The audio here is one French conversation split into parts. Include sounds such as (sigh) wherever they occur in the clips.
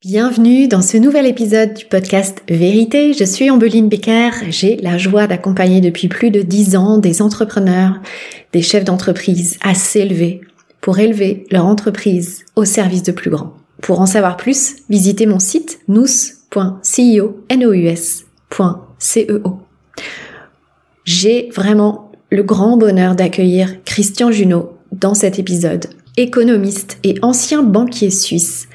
Bienvenue dans ce nouvel épisode du podcast Vérité. Je suis Ambeline Becker. J'ai la joie d'accompagner depuis plus de dix ans des entrepreneurs, des chefs d'entreprise à s'élever pour élever leur entreprise au service de plus grands. Pour en savoir plus, visitez mon site nous.ceo. E J'ai vraiment le grand bonheur d'accueillir Christian Junot dans cet épisode, économiste et ancien banquier suisse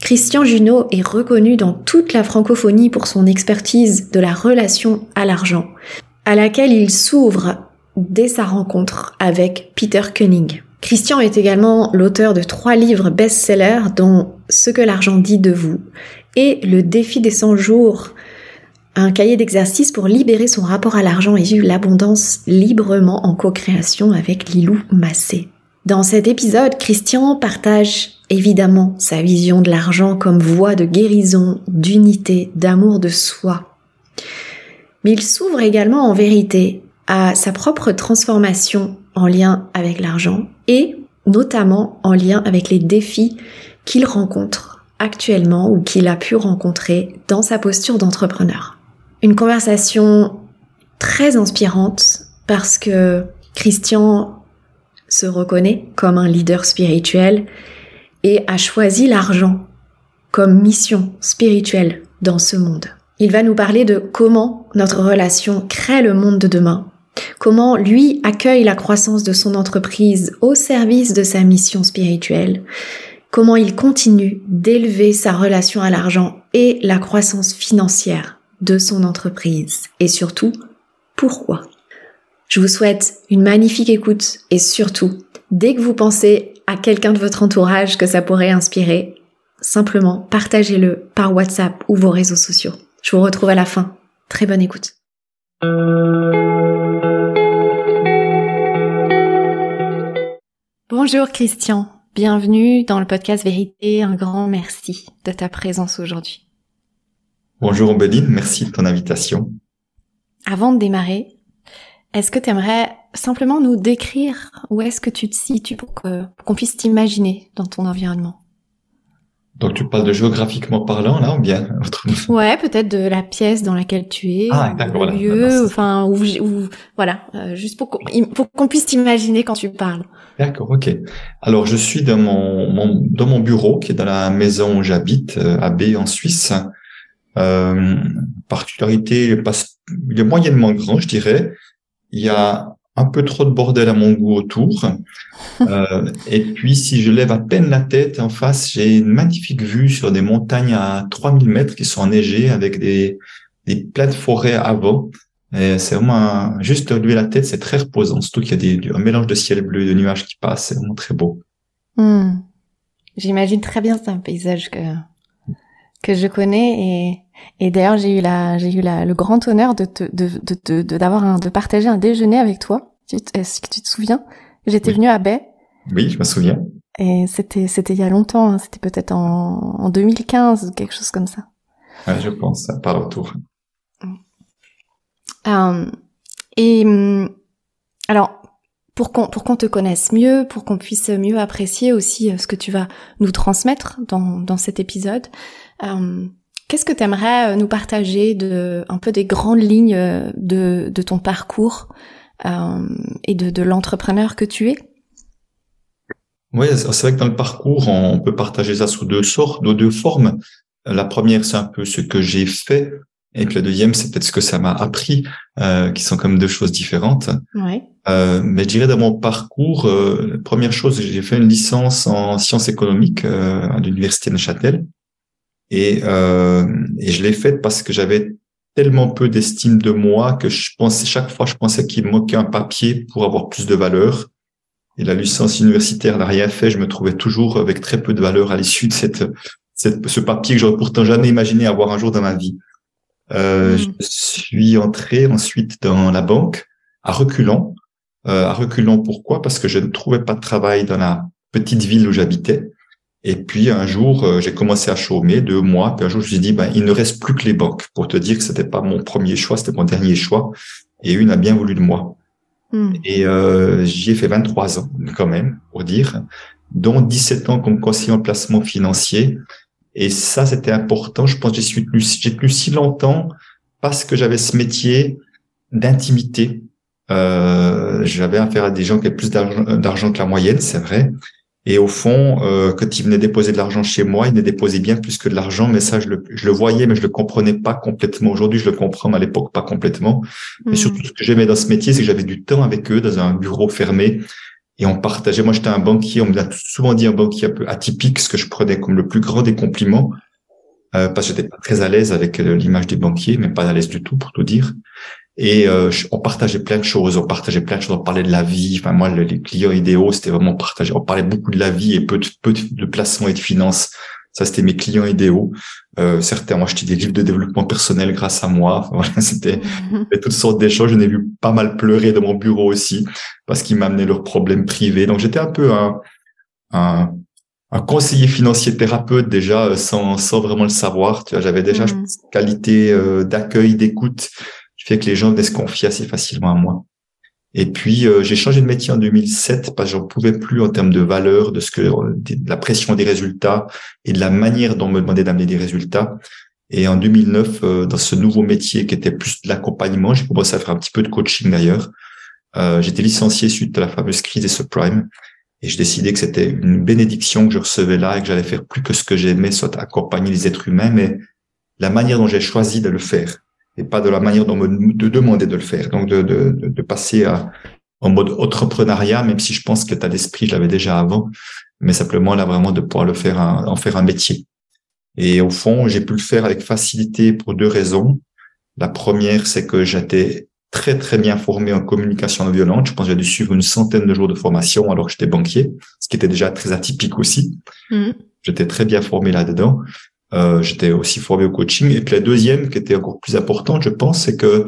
Christian Junot est reconnu dans toute la francophonie pour son expertise de la relation à l'argent, à laquelle il s'ouvre dès sa rencontre avec Peter Koenig. Christian est également l'auteur de trois livres best-sellers dont Ce que l'argent dit de vous et Le défi des 100 jours, un cahier d'exercice pour libérer son rapport à l'argent et vivre l'abondance librement en co-création avec Lilou Massé. Dans cet épisode, Christian partage évidemment sa vision de l'argent comme voie de guérison, d'unité, d'amour de soi. Mais il s'ouvre également en vérité à sa propre transformation en lien avec l'argent et notamment en lien avec les défis qu'il rencontre actuellement ou qu'il a pu rencontrer dans sa posture d'entrepreneur. Une conversation très inspirante parce que Christian se reconnaît comme un leader spirituel et a choisi l'argent comme mission spirituelle dans ce monde. Il va nous parler de comment notre relation crée le monde de demain, comment lui accueille la croissance de son entreprise au service de sa mission spirituelle, comment il continue d'élever sa relation à l'argent et la croissance financière de son entreprise, et surtout, pourquoi. Je vous souhaite une magnifique écoute et surtout, dès que vous pensez à quelqu'un de votre entourage que ça pourrait inspirer, simplement partagez-le par WhatsApp ou vos réseaux sociaux. Je vous retrouve à la fin. Très bonne écoute. Bonjour Christian, bienvenue dans le podcast Vérité. Un grand merci de ta présence aujourd'hui. Bonjour Ombéline, merci de ton invitation. Avant de démarrer, est-ce que tu aimerais simplement nous décrire où est-ce que tu te situes pour qu'on puisse t'imaginer dans ton environnement? Donc tu parles de géographiquement parlant là ou bien (laughs) Ouais, peut-être de la pièce dans laquelle tu es, ah, le lieu, enfin où, voilà, euh, juste pour qu'on puisse t'imaginer quand tu parles. D'accord, ok. Alors je suis dans mon, dans mon bureau qui est dans la maison où j'habite euh, à B en Suisse. Euh, particularité, il est moyennement grand, je dirais il y a un peu trop de bordel à mon goût autour. (laughs) Euh, et puis, si je lève à peine la tête en face, j'ai une magnifique vue sur des montagnes à 3000 mètres qui sont enneigées avec des, des plaines forêts avant. C'est vraiment juste lever la tête, c'est très reposant. Surtout qu'il y a des, un mélange de ciel bleu, de nuages qui passent. C'est vraiment très beau. Hmm. J'imagine très bien, c'est un paysage que que je connais et et d'ailleurs, j'ai eu la, j'ai eu la, le grand honneur de te, de, de, de, d'avoir un, de partager un déjeuner avec toi. Est-ce que tu te souviens J'étais venue à Bay. Oui, je me souviens. Et c'était, c'était il y a longtemps. Hein. C'était peut-être en, en 2015 quelque chose comme ça. Ouais, je pense, par retour. Euh, et alors, pour qu'on pour qu'on te connaisse mieux, pour qu'on puisse mieux apprécier aussi euh, ce que tu vas nous transmettre dans dans cet épisode. Euh, Qu'est-ce que tu aimerais euh, nous partager de un peu des grandes lignes euh, de, de ton parcours euh, et de, de l'entrepreneur que tu es? Oui, c'est vrai que dans le parcours, on peut partager ça sous deux sortes, de deux formes. La première, c'est un peu ce que j'ai fait, et puis la deuxième, c'est peut-être ce que ça m'a appris, euh, qui sont comme deux choses différentes. Ouais. Euh, mais je dirais dans mon parcours, euh, première chose, j'ai fait une licence en sciences économiques à l'université de Neuchâtel. Et, euh, et je l'ai faite parce que j'avais tellement peu d'estime de moi que je pensais chaque fois je pensais qu'il me manquait un papier pour avoir plus de valeur. Et la licence universitaire n'a rien fait. Je me trouvais toujours avec très peu de valeur à l'issue de cette, cette, ce papier que j'aurais pourtant jamais imaginé avoir un jour dans ma vie. Euh, mmh. Je suis entré ensuite dans la banque à reculons. Euh, à reculons pourquoi? Parce que je ne trouvais pas de travail dans la petite ville où j'habitais. Et puis un jour, euh, j'ai commencé à chômer deux mois. Puis un jour, je me suis dit, ben, il ne reste plus que les banques. Pour te dire que c'était pas mon premier choix, c'était mon dernier choix. Et une a bien voulu de moi. Hmm. Et euh, j'y ai fait 23 ans quand même, pour dire, dont 17 ans comme conseiller en placement financier. Et ça, c'était important. Je pense que j'ai tenu, j'ai tenu si longtemps parce que j'avais ce métier d'intimité. Euh, j'avais affaire à des gens qui avaient plus d'argent que la moyenne, c'est vrai. Et au fond, euh, quand ils venaient déposer de l'argent chez moi, ils venaient déposer bien plus que de l'argent. Mais ça, je le, je le, voyais, mais je le comprenais pas complètement. Aujourd'hui, je le comprends, mais à l'époque, pas complètement. Et hmm. surtout, ce que j'aimais dans ce métier, c'est que j'avais du temps avec eux dans un bureau fermé. Et on partageait. Moi, j'étais un banquier. On me l'a souvent dit un banquier un peu atypique, ce que je prenais comme le plus grand des compliments. Euh, parce que j'étais pas très à l'aise avec euh, l'image des banquiers, mais pas à l'aise du tout, pour tout dire. Et euh, on partageait plein de choses, on partageait plein de choses, on parlait de la vie. Enfin, moi, les clients idéaux, c'était vraiment partager. On parlait beaucoup de la vie et peu de, peu de placement et de finances. Ça, c'était mes clients idéaux. Euh, certains ont acheté des livres de développement personnel grâce à moi. Enfin, voilà, (laughs) c'était toutes sortes d'échanges. Je n'ai vu pas mal pleurer dans mon bureau aussi parce qu'ils m'amenaient leurs problèmes privés. Donc, j'étais un peu un, un, un, conseiller financier thérapeute déjà euh, sans, sans vraiment le savoir. Tu vois, j'avais déjà une mm. qualité euh, d'accueil, d'écoute fait que les gens venaient se confier assez facilement à moi. Et puis euh, j'ai changé de métier en 2007 parce que j'en pouvais plus en termes de valeur, de ce que de la pression des résultats et de la manière dont on me demandait d'amener des résultats. Et en 2009, euh, dans ce nouveau métier qui était plus de l'accompagnement, j'ai commencé à faire un petit peu de coaching d'ailleurs. Euh, J'étais licencié suite à la fameuse crise des subprimes et je décidais que c'était une bénédiction que je recevais là et que j'allais faire plus que ce que j'aimais, soit accompagner les êtres humains, mais la manière dont j'ai choisi de le faire et pas de la manière dont me de demander de le faire. Donc de, de, de passer à, en mode entrepreneuriat, même si je pense que tu d'esprit, je l'avais déjà avant, mais simplement là vraiment de pouvoir le faire en faire un métier. Et au fond, j'ai pu le faire avec facilité pour deux raisons. La première, c'est que j'étais très très bien formé en communication non violente. Je pense que j'ai dû suivre une centaine de jours de formation alors que j'étais banquier, ce qui était déjà très atypique aussi. Mmh. J'étais très bien formé là-dedans. Euh, j'étais aussi formé au coaching. Et puis la deuxième, qui était encore plus importante, je pense, c'est que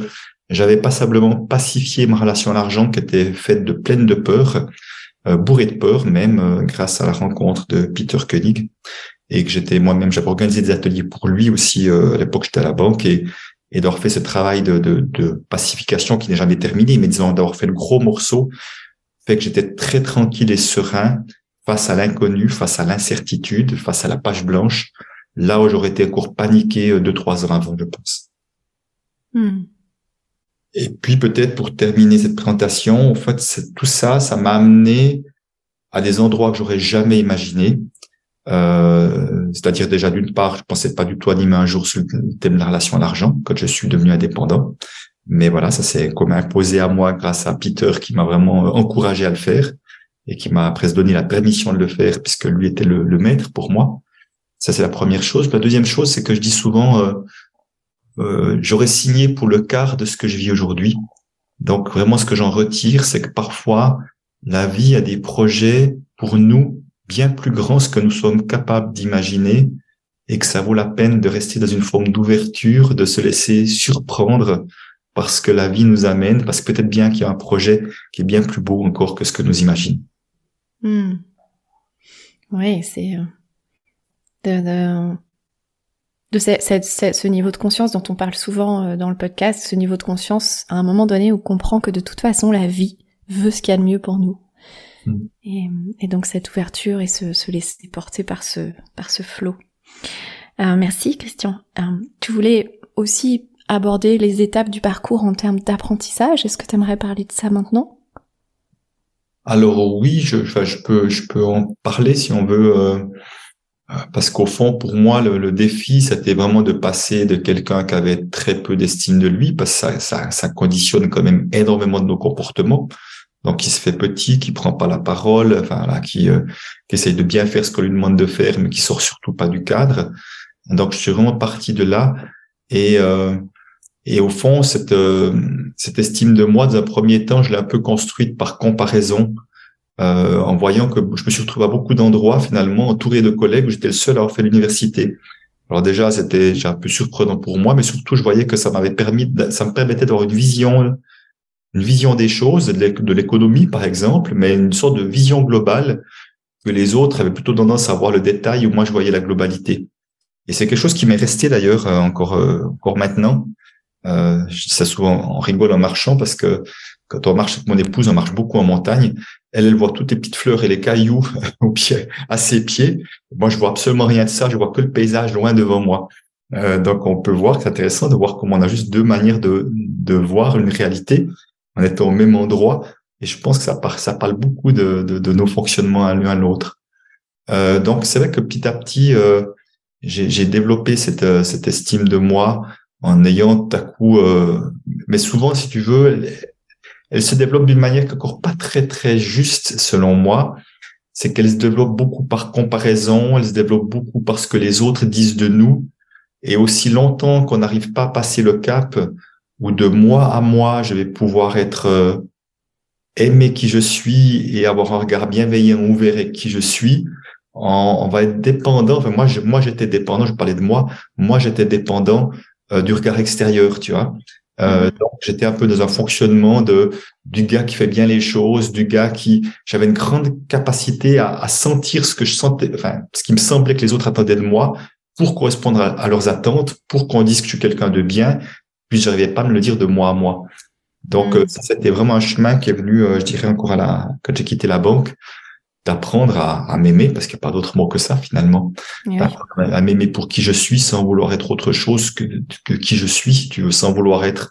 j'avais passablement pacifié ma relation à l'argent, qui était faite de pleine de peur, euh, bourrée de peur même, euh, grâce à la rencontre de Peter Koenig, et que j'étais moi-même, j'avais organisé des ateliers pour lui aussi. Euh, à l'époque, j'étais à la banque et et d'avoir fait ce travail de, de, de pacification qui n'est jamais terminé, mais disons d'avoir fait le gros morceau, fait que j'étais très tranquille et serein face à l'inconnu, face à l'incertitude, face à la page blanche, là où j'aurais été encore paniqué euh, deux, trois ans avant, je pense. Hmm. Et puis peut-être pour terminer cette présentation, en fait, tout ça, ça m'a amené à des endroits que j'aurais jamais imaginé. Euh, c'est-à-dire déjà d'une part, je pensais pas du tout animer un jour sur le thème de la relation à l'argent quand je suis devenu indépendant. Mais voilà, ça s'est comme imposé à moi grâce à Peter qui m'a vraiment euh, encouragé à le faire et qui m'a presque donné la permission de le faire puisque lui était le, le maître pour moi. Ça, c'est la première chose. La deuxième chose, c'est que je dis souvent, euh, euh, j'aurais signé pour le quart de ce que je vis aujourd'hui. Donc vraiment, ce que j'en retire, c'est que parfois, la vie a des projets pour nous bien plus grands que nous sommes capables d'imaginer et que ça vaut la peine de rester dans une forme d'ouverture, de se laisser surprendre parce que la vie nous amène, parce que peut-être bien qu'il y a un projet qui est bien plus beau encore que ce que nous imaginons. Hmm. Oui, c'est euh, de, de, ce, niveau de conscience dont on parle souvent euh, dans le podcast, ce niveau de conscience à un moment donné où on comprend que de toute façon la vie veut ce qu'il y a de mieux pour nous. Mm. Et, donc cette ouverture et se, se, laisser porter par ce, par ce flot. Euh, merci Christian. Euh, tu voulais aussi aborder les étapes du parcours en termes d'apprentissage. Est-ce que tu aimerais parler de ça maintenant? Alors oui, je, je, peux, je peux en parler si on veut. Euh, parce qu'au fond, pour moi, le, le défi, c'était vraiment de passer de quelqu'un qui avait très peu d'estime de lui, parce que ça, ça, ça, conditionne quand même énormément de nos comportements. Donc, qui se fait petit, qui prend pas la parole, enfin là, qui, euh, essaye de bien faire ce qu'on lui demande de faire, mais qui sort surtout pas du cadre. Donc, je suis vraiment parti de là. Et, euh, et au fond, cette, euh, cette estime de moi, dans un premier temps, je l'ai un peu construite par comparaison euh, en voyant que je me suis retrouvé à beaucoup d'endroits finalement entouré de collègues où j'étais le seul à avoir fait l'université. Alors déjà, c'était un peu surprenant pour moi, mais surtout, je voyais que ça m'avait permis, ça me permettait d'avoir une vision, une vision des choses, de l'économie par exemple, mais une sorte de vision globale que les autres avaient plutôt tendance à voir le détail où moi je voyais la globalité. Et c'est quelque chose qui m'est resté d'ailleurs euh, encore euh, encore maintenant. Euh, je dis ça souvent en rigole en marchant parce que quand on marche avec mon épouse, on marche beaucoup en montagne. Elle, elle voit toutes les petites fleurs et les cailloux (laughs) au pied, à ses pieds. Moi, je vois absolument rien de ça. Je vois que le paysage loin devant moi. Euh, donc, on peut voir que c'est intéressant de voir comment on a juste deux manières de, de voir une réalité en étant au même endroit. Et je pense que ça, parle, ça parle beaucoup de, de, de nos fonctionnements à l'un à l'autre. Euh, donc, c'est vrai que petit à petit, euh, j'ai développé cette, euh, cette estime de moi en ayant à coup, euh, mais souvent, si tu veux, elle se développe d'une manière encore pas très très juste selon moi. C'est qu'elle se développe beaucoup par comparaison, elle se développe beaucoup parce que les autres disent de nous. Et aussi longtemps qu'on n'arrive pas à passer le cap où de moi à moi, je vais pouvoir être euh, aimé qui je suis et avoir un regard bienveillant, ouvert et qui je suis, on, va être dépendant. Moi, j'étais dépendant. Je parlais de moi. Moi, j'étais dépendant euh, du regard extérieur, tu vois. Euh, mm-hmm. donc j'étais un peu dans un fonctionnement de du gars qui fait bien les choses, du gars qui j'avais une grande capacité à, à, sentir ce que je sentais, enfin ce qui me semblait que les autres attendaient de moi pour correspondre à, leurs attentes, pour qu'on dise que je suis quelqu'un de bien, puis j'arrivais pas à me le dire de moi à moi. Donc mm. ça c'était vraiment un chemin qui est venu, euh, je dirais encore à la quand j'ai quitté la banque, d'apprendre à, à m'aimer parce qu'il n'y a pas d'autre mot que ça finalement. À m'aimer pour qui je suis sans vouloir être autre chose que, que qui je suis tu veux sans vouloir être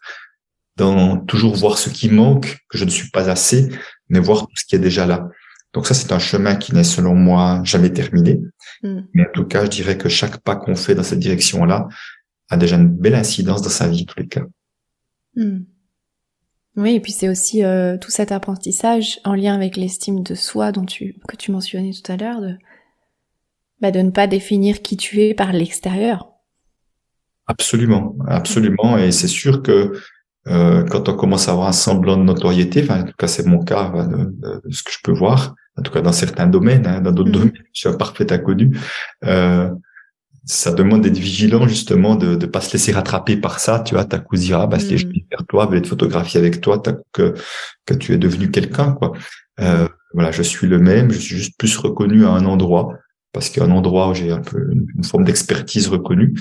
dans toujours voir ce qui manque que je ne suis pas assez mais voir tout ce qui est déjà là. Donc ça c'est un chemin qui n'est selon moi jamais terminé. Mm. mais en tout cas je dirais que chaque pas qu'on fait dans cette direction là a déjà une belle incidence dans sa vie en tous les cas. Mm. Oui, et puis c'est aussi euh, tout cet apprentissage en lien avec l'estime de soi dont tu que tu mentionnais tout à l'heure de bah, de ne pas définir qui tu es par l'extérieur. Absolument, absolument, et c'est sûr que euh, quand on commence à avoir un semblant de notoriété, enfin en tout cas c'est mon cas de, ce que je peux voir, en tout cas dans certains domaines, hein, dans d'autres mm-hmm. domaines, je suis un parfait inconnu. Euh, ça demande d'être vigilant justement de ne pas se laisser rattraper par ça tu vois ta cousine ah bah se mm. vers toi veut être photographié avec toi que que tu es devenu quelqu'un quoi euh, voilà je suis le même je suis juste plus reconnu à un endroit parce qu'il y a un endroit où j'ai un peu une, forme d'expertise reconnue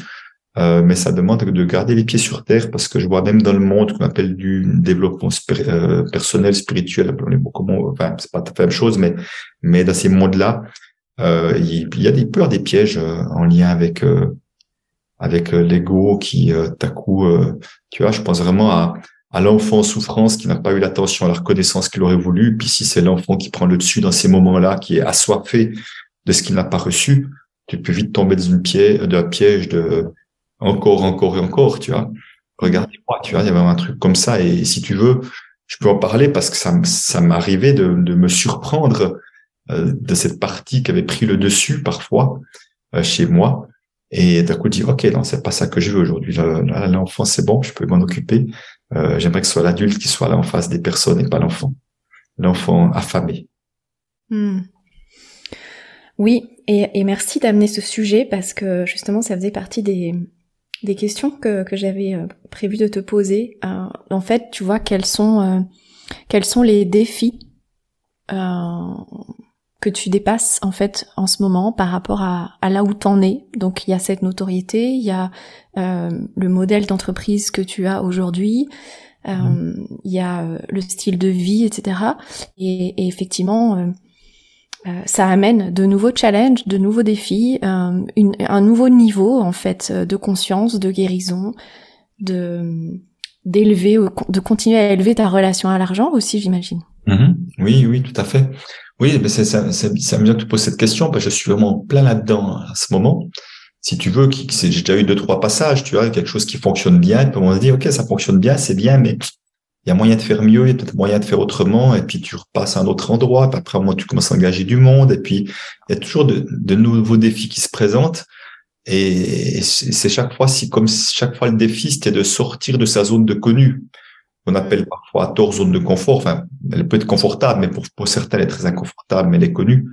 euh, mais ça demande de garder les pieds sur terre parce que je vois même dans le monde qu'on appelle du développement euh, personnel spirituel comment enfin c'est pas la même chose mais mais dans ces mondes là euh, il, y a des peurs, des pièges euh, en lien avec euh, avec l'ego qui, à coup, tu vois, je pense vraiment à, à l'enfant en souffrance qui n'a pas eu l'attention, la reconnaissance qu'il aurait voulu. Puis si c'est l'enfant qui prend le dessus dans ces moments-là, qui est assoiffé de ce qu'il n'a pas reçu, tu peux vite tomber dans une piège, piège de encore, encore et encore, tu vois. Regardez-moi, tu vois, il y avait un truc comme ça. Et si tu veux, je peux en parler parce que ça, ça m'arrivait de, de me surprendre euh, de cette partie qui avait pris le dessus parfois euh, chez moi. Et d'un coup, dire, OK, non, c'est pas ça que je veux aujourd'hui. L'enfant, c'est bon, je peux m'en occuper. Euh, J'aimerais que ce soit l'adulte qui soit là en face des personnes et pas l'enfant. L'enfant affamé. Hmm. Oui, et, et merci d'amener ce sujet parce que justement, ça faisait partie des, des questions que, que j'avais euh, prévu de te poser. Euh, en fait, tu vois, quels sont, quels sont les défis que tu dépasses en fait en ce moment par rapport à, à là où t'en es. Donc il y a cette notoriété, il y a euh, le modèle d'entreprise que tu as aujourd'hui, euh, mmh. il y a euh, le style de vie, etc. Et, et effectivement, euh, ça amène de nouveaux challenges, de nouveaux défis, une, un nouveau niveau en fait de conscience, de guérison, de d'élever, de continuer à élever ta relation à l'argent aussi, j'imagine. Mmh. Oui, oui, tout à fait. Oui, mais c'est ça me vient que tu poses cette question parce que je suis vraiment plein là-dedans à ce moment. Si tu veux, j'ai déjà eu deux trois passages, tu vois, quelque chose qui fonctionne bien, et puis on se dit ok, ça fonctionne bien, c'est bien, mais il y a moyen de faire mieux, il y a peut-être moyen de faire autrement, et puis tu repasses à un autre endroit, puis après moi tu commences à engager du monde, et puis il y a toujours de, de nouveaux défis qui se présentent. Et c'est chaque fois, si comme chaque fois le défi, c'était de sortir de sa zone de connu qu'on appelle parfois à tort zone de confort. Enfin, elle peut être confortable, mais pour, pour certains, elle est très inconfortable, mais elle est connue.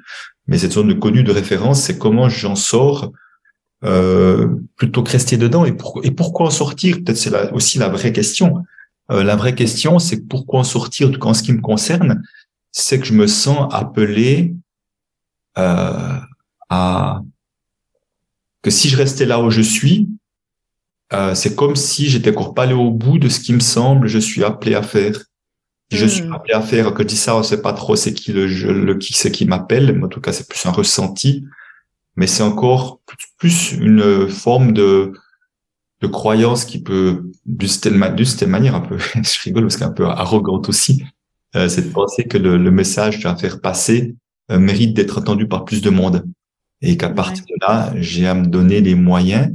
Mais cette zone de connue de référence, c'est comment j'en sors euh, plutôt que rester dedans. Et, et pourquoi en sortir? Peut-être c'est aussi la vraie question. Euh, la vraie question, c'est pourquoi en sortir? En ce qui me concerne, c'est que je me sens appelé euh, à que si je restais là où je suis, euh, c'est comme si j'étais encore pas allé au bout de ce qui me semble je suis appelé à faire. Je suis hmm. appelé à faire, que je dis ça, on sait pas trop c'est qui le, le qui c'est qui m'appelle, en tout cas c'est plus un ressenti, mais c'est encore plus une forme de de croyance qui peut d'une certaine manière un peu, (laughs) je rigole parce qu'un peu arrogante aussi, euh, c'est de penser que le, le message vas faire passer euh, mérite d'être entendu par plus de monde et qu'à partir de là, j'ai à me donner les moyens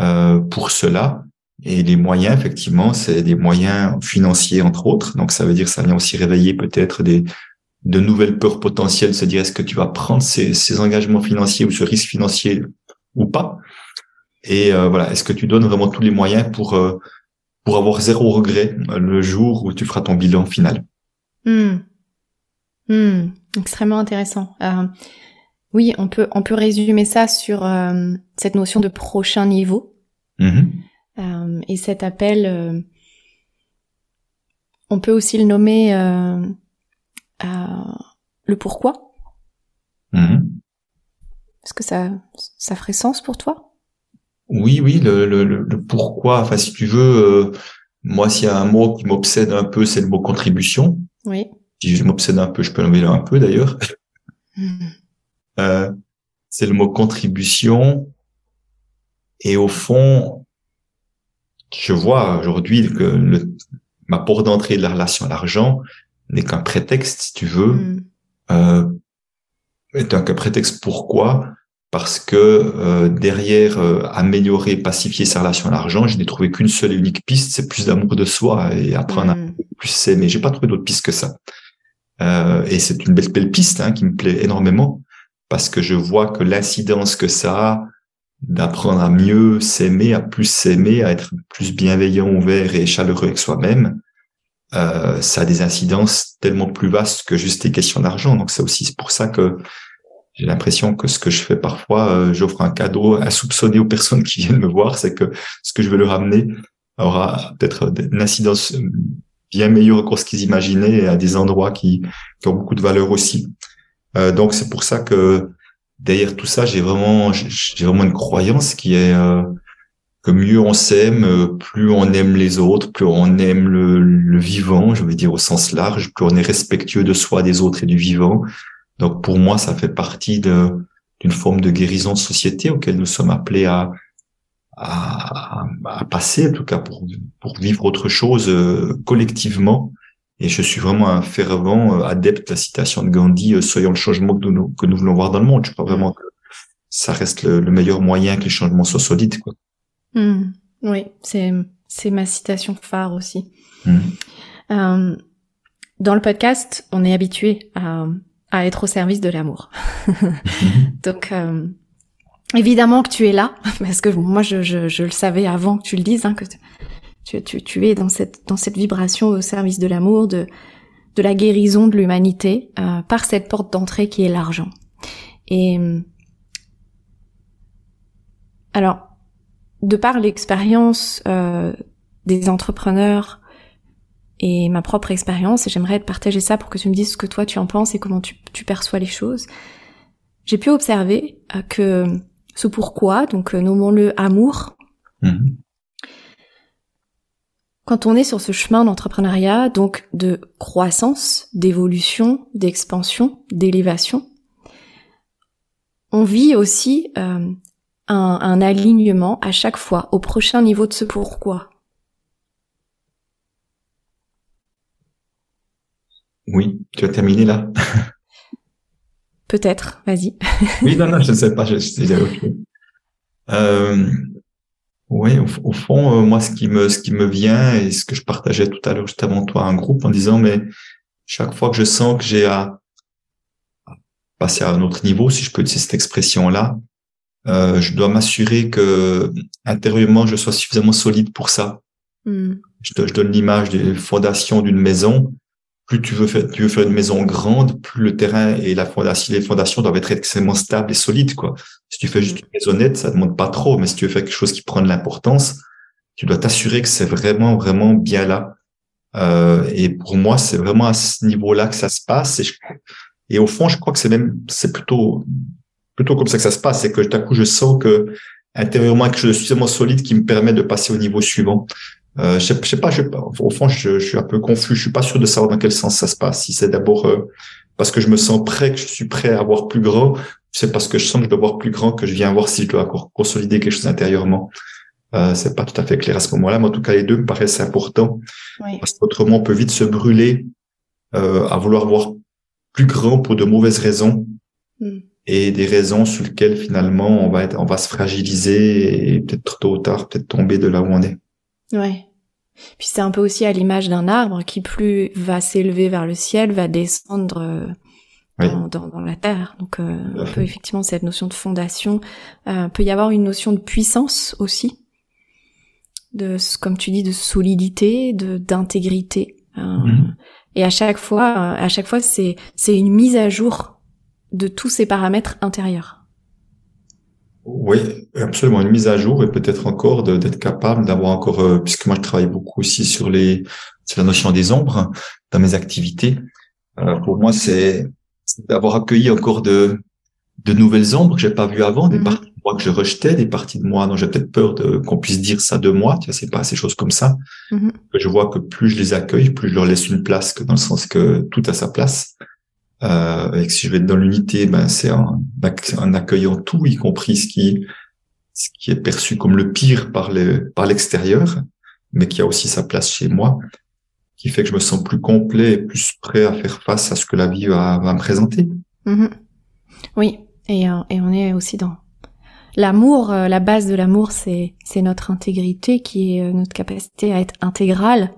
euh, pour cela. Et les moyens, effectivement, c'est des moyens financiers entre autres. Donc ça veut dire ça vient aussi réveiller peut-être des de nouvelles peurs potentielles, se dire est-ce que tu vas prendre ces, ces engagements financiers ou ce risque financier ou pas? Et euh, voilà, est-ce que tu donnes vraiment tous les moyens pour euh, pour avoir zéro regret le jour où tu feras ton bilan final? Hmm. Hmm. Extrêmement intéressant. Euh, oui, on peut on peut résumer ça sur euh, cette notion de prochain niveau mm-hmm. euh, et cet appel. Euh, on peut aussi le nommer le pourquoi. Mm-hmm. Est-ce que ça ça ferait sens pour toi? Oui, oui, le, le, le, pourquoi. Enfin, si tu veux, moi, s'il y a un mot qui m'obsède un peu, c'est le mot contribution. Oui. Si je m'obsède un peu, je peux l'enlever un peu d'ailleurs. Hmm. Euh, c'est le mot contribution. Et au fond, je vois aujourd'hui que le, ma porte d'entrée de la relation à l'argent n'est qu'un prétexte, si tu veux. Mm. Euh, est un prétexte pourquoi? Parce que euh, derrière euh, améliorer, pacifier sa relation à l'argent, je n'ai trouvé qu'une seule et unique piste, c'est plus d'amour de soi et apprendre mm. à plus s'aimer. J'ai pas trouvé d'autre piste que ça. Euh, et c'est une belle, belle piste hein, qui me plaît énormément parce que je vois que l'incidence que ça a d'apprendre à mieux s'aimer, à plus s'aimer, à être plus bienveillant, ouvert et chaleureux avec soi-même, euh, ça a des incidences tellement plus vastes que juste les questions d'argent. Donc c'est aussi pour ça que j'ai l'impression que ce que je fais parfois, euh, j'offre un cadeau insoupçonné aux personnes qui viennent me voir, c'est que ce que je vais leur amener aura peut-être une incidence bien meilleure que ce qu'ils imaginaient à des endroits qui ont beaucoup de valeur aussi. Euh, donc c'est pour ça que derrière tout ça, j'ai vraiment, j'ai vraiment une croyance qui est euh, que mieux on s'aime, euh, plus on aime les autres, plus on aime le, le, vivant, je veux dire au sens large, plus on est respectueux de soi, des autres et du vivant. Donc pour moi, ça fait partie d'une forme de guérison de société auquel nous sommes appelés à, à, à passer, en tout cas pour, pour vivre autre chose collectivement et je suis vraiment un fervent euh, adepte de la citation de Gandhi, euh, soyons le changement que nous, que nous voulons voir dans le monde. Je crois vraiment que ça reste le, meilleur moyen que les changements soient solides. Quoi. Hmm. Oui, c'est, c'est ma citation phare aussi. Hmm. Euh, dans le podcast, on est habitué à, à être au service de l'amour. (laughs) Donc, euh, évidemment que tu es là, (laughs) parce que moi, je, je, je le savais avant que tu le dises, hein, que tu, tu, tu, es dans cette, dans cette vibration au service de l'amour, de, de la guérison de l'humanité, euh, par cette porte d'entrée qui est l'argent. Et alors, de par l'expérience euh, des entrepreneurs et ma propre expérience, et j'aimerais te partager ça pour que tu me dises ce que toi tu en penses et comment tu, tu perçois les choses, j'ai pu observer euh, que ce pourquoi, donc euh, nommons-le amour, mhm quand on est sur ce chemin d'entrepreneuriat, donc de croissance, d'évolution, d'expansion, d'élévation, on vit aussi euh, un, un, alignement à chaque fois au prochain niveau de ce pourquoi. Oui, tu as terminé là? Peut-être, vas-y. oui, non, non, je ne sais pas, je, déjà ok. Euh, oui, au, fond, euh, moi, ce qui me, ce qui me vient et ce que je partageais tout à l'heure juste avant toi, un groupe, en disant, mais chaque fois que je sens que j'ai à, passer à un autre niveau, si je peux utiliser cette expression-là, euh, je dois m'assurer que intérieurement, je sois suffisamment solide pour ça. Hmm. Je, je, donne l'image des fondations d'une maison plus tu veux faire, tu veux faire une maison grande, plus le terrain et la fondation, les fondations doivent être extrêmement stables et solides, quoi. Si tu fais juste une maisonnette, ça demande pas trop, mais si tu veux faire quelque chose qui prend de l'importance, tu dois t'assurer que c'est vraiment, vraiment bien là. Euh, et pour moi, c'est vraiment à ce niveau-là que ça se passe. Et, et au fond, je crois que c'est même, c'est plutôt, plutôt comme ça que ça se passe. C'est que d'un coup, je sens que intérieurement, quelque chose de suffisamment solide qui me permet de passer au niveau suivant. Euh, je, sais, sais pas, je, au fond, je, je, suis un peu confus. Je suis pas sûr de savoir dans quel sens ça se passe. Si c'est d'abord euh, parce que je me sens prêt, que je suis prêt à voir plus grand, c'est parce que je sens que je dois voir plus grand que je viens voir si je dois encore consolider quelque chose intérieurement. Euh, c'est pas tout à fait clair à ce moment-là, mais en tout cas les deux me paraissent importants oui. parce qu'autrement on peut vite se brûler euh, à vouloir voir plus grand pour de mauvaises raisons mm. et des raisons sur lesquelles finalement on va être, on va se fragiliser et peut-être tôt ou tard peut-être tomber de là où on est. Ouais. Puis c'est un peu aussi à l'image d'un arbre qui plus va s'élever vers le ciel, va descendre euh, dans, dans, dans, la terre. Donc euh, un peu effectivement cette notion de fondation. Euh, peut y avoir une notion de puissance aussi, de comme tu dis de solidité, de d'intégrité. Euh, mm-hmm. Et à chaque fois, à chaque fois c'est c'est une mise à jour de tous ces paramètres intérieurs. Oui, absolument une mise à jour et peut-être encore d'être capable d'avoir encore, euh, puisque moi je travaille beaucoup aussi sur les sur la notion des ombres dans mes activités. Euh, pour moi, c'est d'avoir accueilli encore de de nouvelles ombres que j'ai pas vues avant, des mhm. parties de moi que je rejetais, des parties de moi dont j'ai peut-être peur de qu'on puisse dire ça de moi. Tu vois, c'est pas ces choses comme ça. Mhm. Que je vois que plus je les accueille, plus je leur laisse une place, que dans le sens que tout a sa place. Euh, et que si je vais être dans l'unité, ben c'est en, en, accueillant tout, y compris ce qui ce qui est perçu comme le pire par le par l'extérieur, mais qui a aussi sa place chez moi, qui fait que je me sens plus complet et plus prêt à faire face à ce que la vie va, va me présenter. Mm-hmm. Oui, et euh, et on est aussi dans l'amour. Euh, la base de l'amour, c'est c'est notre intégrité, qui est euh, notre capacité à être intégrale,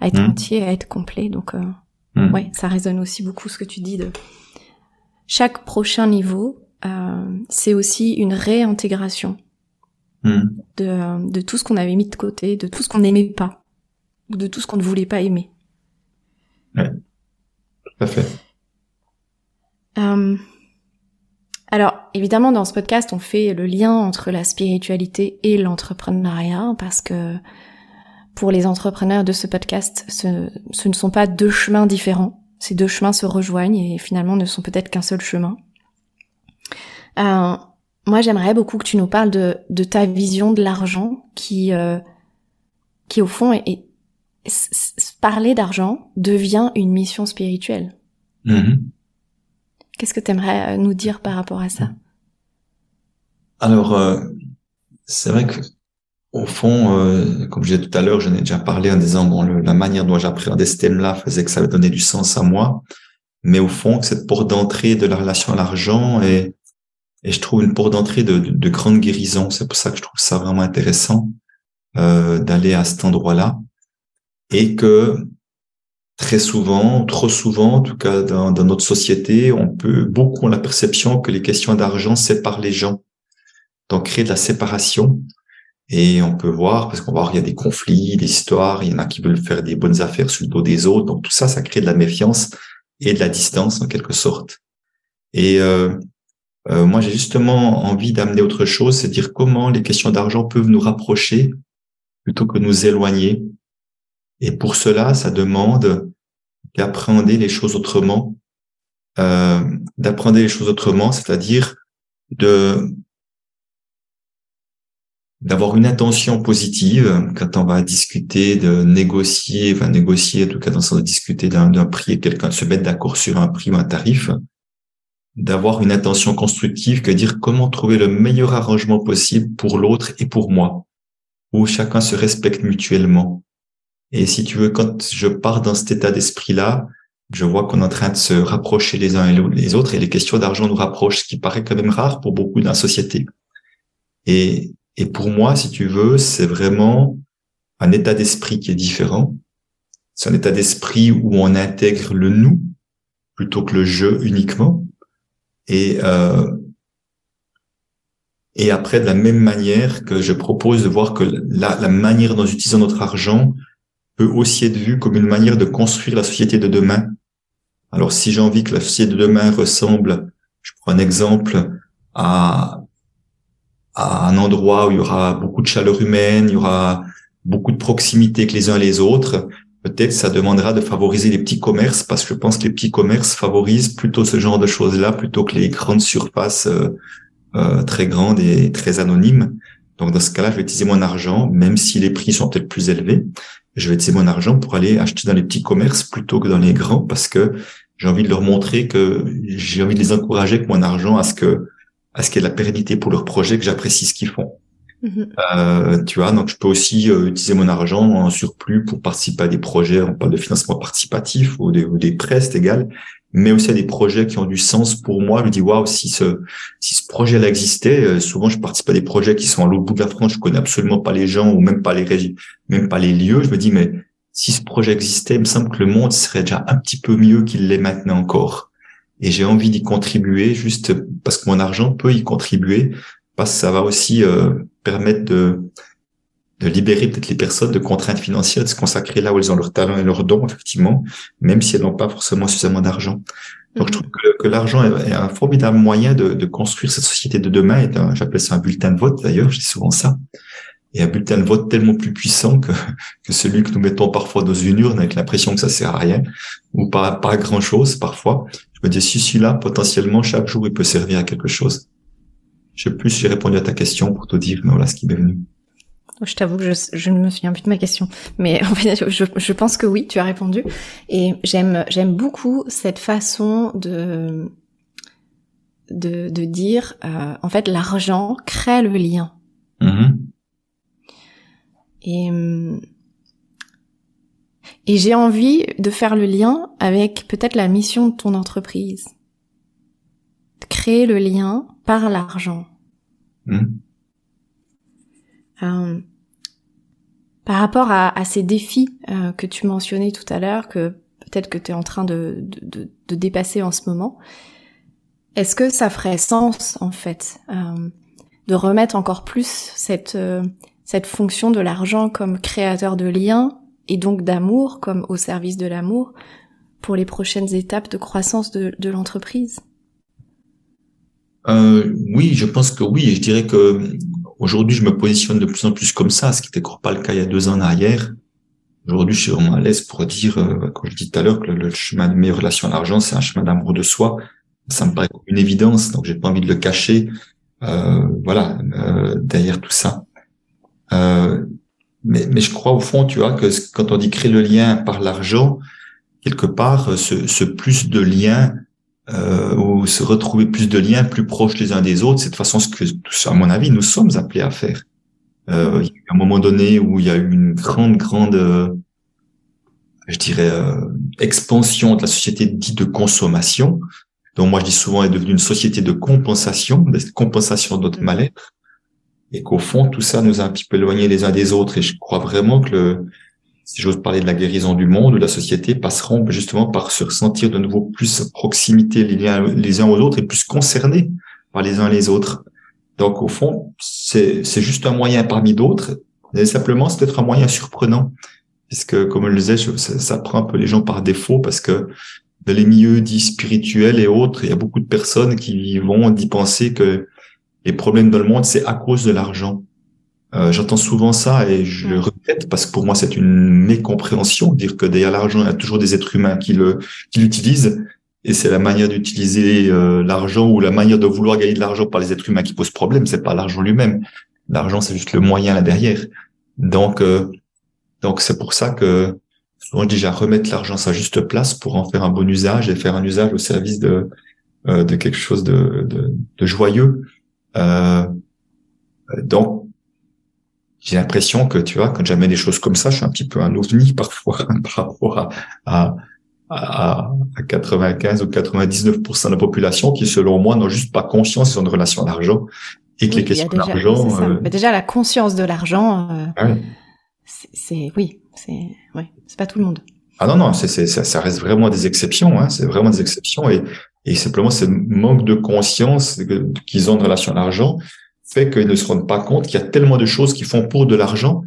à être mm. entier, à être complet. Donc Mm. Ouais, ça résonne aussi beaucoup ce que tu dis de chaque prochain niveau, c'est aussi une réintégration de, de tout ce qu'on avait mis de côté, de tout ce qu'on n'aimait pas, ou de tout ce qu'on ne voulait pas aimer. Ouais, tout à fait. Euh, alors, évidemment, dans ce podcast, on fait le lien entre la spiritualité et l'entrepreneuriat parce que pour les entrepreneurs de ce podcast, ce, ce ne sont pas deux chemins différents. Ces deux chemins se rejoignent et finalement ne sont peut-être qu'un seul chemin. Euh, moi, j'aimerais beaucoup que tu nous parles de, de ta vision de l'argent qui, euh, qui au fond, est, parler d'argent devient une mission spirituelle. Mm-hmm. Qu'est-ce que tu aimerais euh, nous dire par rapport à ça? Alors, euh, c'est vrai que au fond, euh, comme je disais tout à l'heure, j'en ai déjà parlé en disant bon, la manière dont j'appréhendais ce thème-là faisait que ça avait donné du sens à moi. Mais au fond, cette porte d'entrée de la relation à l'argent et, et je trouve une porte d'entrée de, de, grande guérison. C'est pour ça que je trouve ça vraiment intéressant euh, d'aller à cet endroit-là et que très souvent, trop souvent, en tout cas dans, notre société, on peut beaucoup la perception que les questions d'argent séparent les gens, donc créer de la séparation et on peut voir, parce qu'on va voir, il y a des conflits, des histoires, il y en a qui veulent faire des bonnes affaires sur le dos des autres. Donc tout ça, ça crée de la méfiance et de la distance en quelque sorte. Et euh, euh, moi, j'ai justement envie d'amener autre chose, c'est dire comment les questions d'argent peuvent nous rapprocher plutôt que nous éloigner. Et pour cela, ça demande d'appréhender les choses autrement, euh, d'apprendre les choses autrement, c'est-à-dire d'avoir une intention positive quand on va discuter de négocier, enfin négocier en tout cas dans le sens de discuter d'un prix et quelqu'un se mettre d'accord sur un prix ou un tarif, d'avoir une intention constructive que dire comment trouver le meilleur arrangement possible pour l'autre et pour moi, où chacun se respecte mutuellement. Et si tu veux, quand je pars dans cet état d'esprit-là, je vois qu'on est en train de se rapprocher les uns et les autres et les questions d'argent nous rapprochent, ce qui paraît quand même rare pour beaucoup dans la société. Et et pour moi, si tu veux, c'est vraiment un état d'esprit qui est différent. C'est un état d'esprit où on intègre le nous plutôt que le je uniquement. Et euh, et après, de la même manière que je propose de voir que la, la manière dont nous utilisons notre argent peut aussi être vue comme une manière de construire la société de demain. Alors, si j'ai envie que la société de demain ressemble, je prends un exemple, à à un endroit où il y aura beaucoup de chaleur humaine, il y aura beaucoup de proximité que les uns les autres, peut-être ça demandera de favoriser les petits commerces parce que je pense que les petits commerces favorisent plutôt ce genre de choses-là plutôt que les grandes surfaces euh, euh, très grandes et très anonymes. Donc dans ce cas-là, je vais utiliser mon argent, même si les prix sont peut-être plus élevés, je vais utiliser mon argent pour aller acheter dans les petits commerces plutôt que dans les grands parce que j'ai envie de leur montrer que j'ai envie de les encourager avec mon argent à ce que à ce qu'il y ait de la pérennité pour leur projet, que j'apprécie ce qu'ils font. Mhm. Euh, tu vois, donc je peux aussi euh, utiliser mon argent en surplus pour participer à des projets, on parle de financement participatif ou des, ou des prêts, c'est égal, mais aussi à des projets qui ont du sens pour moi. Je me dis, waouh, si ce, si ce projet-là existait, euh, souvent je participe à des projets qui sont à l'autre bout de la France, je connais absolument pas les gens ou même pas les régions, même pas les lieux. Je me dis, mais si ce projet existait, il me semble que le monde serait déjà un petit peu mieux qu'il l'est maintenant encore. Et j'ai envie d'y contribuer juste parce que mon argent peut y contribuer, parce que ça va aussi euh, permettre de, de libérer peut-être les personnes de contraintes financières, de se consacrer là où elles ont leur talent et leurs dons, effectivement, même si elles n'ont pas forcément suffisamment d'argent. Donc, je mhm. trouve que, l'argent est, un formidable moyen de, de, construire cette société de demain. Et j'appelle ça un bulletin de vote, d'ailleurs, je dis souvent ça. Et un bulletin de vote tellement plus puissant que, (laughs) que celui que nous mettons parfois dans une urne avec l'impression que ça sert à rien ou pas, pas grand chose parfois. Je me dis, si celui-là, potentiellement, chaque jour, il peut servir à quelque chose. Je sais plus si j'ai répondu à ta question pour te dire, mais voilà ce qui m'est venu. Je t'avoue que je, je, ne me souviens plus de ma question, mais en fait, je, je pense que oui, tu as répondu. Et j'aime j'aime beaucoup cette façon de de, de dire, euh, en fait, l'argent crée le lien. Mm-hmm. Et et j'ai envie de faire le lien avec peut-être la mission de ton entreprise, de créer le lien par l'argent. Mmh. Euh, par rapport à, à ces défis euh, que tu mentionnais tout à l'heure, que peut-être que tu es en train de, de, de, dépasser en ce moment, est-ce que ça ferait sens en fait euh, de remettre encore plus cette, euh, cette fonction de l'argent comme créateur de liens et donc d'amour comme au service de l'amour pour les prochaines étapes de croissance de, de l'entreprise? Euh, oui, je pense que oui. Je dirais que aujourd'hui, je me positionne de plus en plus comme ça, ce qui n'était pas le cas il y a deux ans en arrière. Aujourd'hui, je suis vraiment à l'aise pour dire, euh, comme je dis tout à l'heure, que le, chemin de mes relations à l'argent, c'est un chemin d'amour de soi. Ça me paraît une évidence, donc j'ai pas envie de le cacher. Euh, voilà, euh, derrière tout ça. Euh, mais, mais je crois au fond, tu vois, que quand on dit créer le lien par l'argent, quelque part, ce, ce plus de lien euh, ou se retrouver plus de liens plus proches les uns des autres. C'est de façon ce que, à mon avis, nous sommes appelés à faire. Euh, il y a un moment donné où il y a eu une grande, grande, euh, je dirais, euh, expansion de la société dite de consommation. Donc moi, je dis souvent, est devenue une société de compensation, de compensation de notre mm. mal-être. Et qu'au fond, tout ça nous a un petit peu éloignés les uns des autres. Et je crois vraiment que le, si j'ose parler de la guérison du monde de la société, passeront justement par se ressentir de nouveau plus proximité les, liens, les uns aux autres et plus concernés par les uns les autres. Donc au fond, c'est juste un moyen parmi d'autres, mais simplement c'est peut-être un moyen surprenant, puisque comme je le disais, ça, ça, prend un peu les gens par défaut parce que dans les milieux dits spirituels et autres, il y a beaucoup de personnes qui vont d'y penser que les problèmes dans le monde, c'est à cause de l'argent. Euh, j'entends souvent ça et je le répète parce que pour moi c'est une mécompréhension, dire que derrière l'argent il y a toujours des êtres humains qui le qui l'utilisent et c'est la manière d'utiliser euh, l'argent ou la manière de vouloir gagner de l'argent par les êtres humains qui pose problème, c'est pas l'argent lui-même. L'argent c'est juste le moyen là derrière. Donc euh, donc c'est pour ça que souvent je dis à remettre l'argent à sa juste place pour en faire un bon usage et faire un usage au service de de quelque chose de de, de joyeux. donc j'ai l'impression que tu vois quand j'amène des choses comme ça je suis un petit peu un ovni (laughs) parfois (laughs) par rapport à, à, à, à 95 ou 99% de la population qui selon moi n'ont juste pas conscience de relation à l'argent et que les questions d'argent euh... Mais déjà la conscience de l'argent euh, ah c'est oui c'est ouais c'est pas tout le monde. Ah non non c'est ça, ça reste vraiment des exceptions hein, c'est vraiment des exceptions et et simplement ce manque de conscience qu'ils ont de relation à l'argent fait qu'ils ne se rendent pas compte qu'il y a tellement de choses qu'ils font pour de l'argent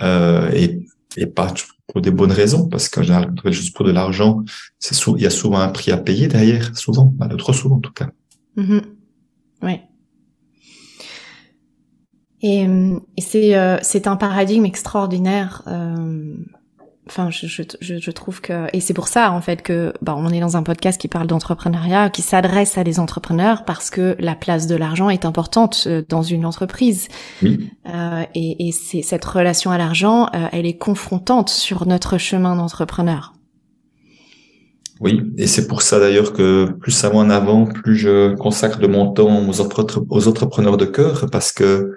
euh, et, et pas pour des bonnes raisons, parce qu'en général, juste pour de l'argent, c'est il y a souvent un prix à payer derrière, souvent, bah, trop souvent en tout cas. Mm-hmm. Oui. Et, et c'est euh, un paradigme extraordinaire euh, enfin, je, je, je, trouve que et c'est pour ça en fait que bah, on est dans un podcast qui parle d'entrepreneuriat, qui s'adresse à des entrepreneurs parce que la place de l'argent est importante euh, dans une entreprise. Oui. Euh, et, et c'est cette relation à l'argent, euh, elle est confrontante sur notre chemin d'entrepreneur. Oui, et c'est pour ça d'ailleurs que plus ça va en avant, plus je consacre de mon temps aux, aux entrepreneurs de cœur, parce que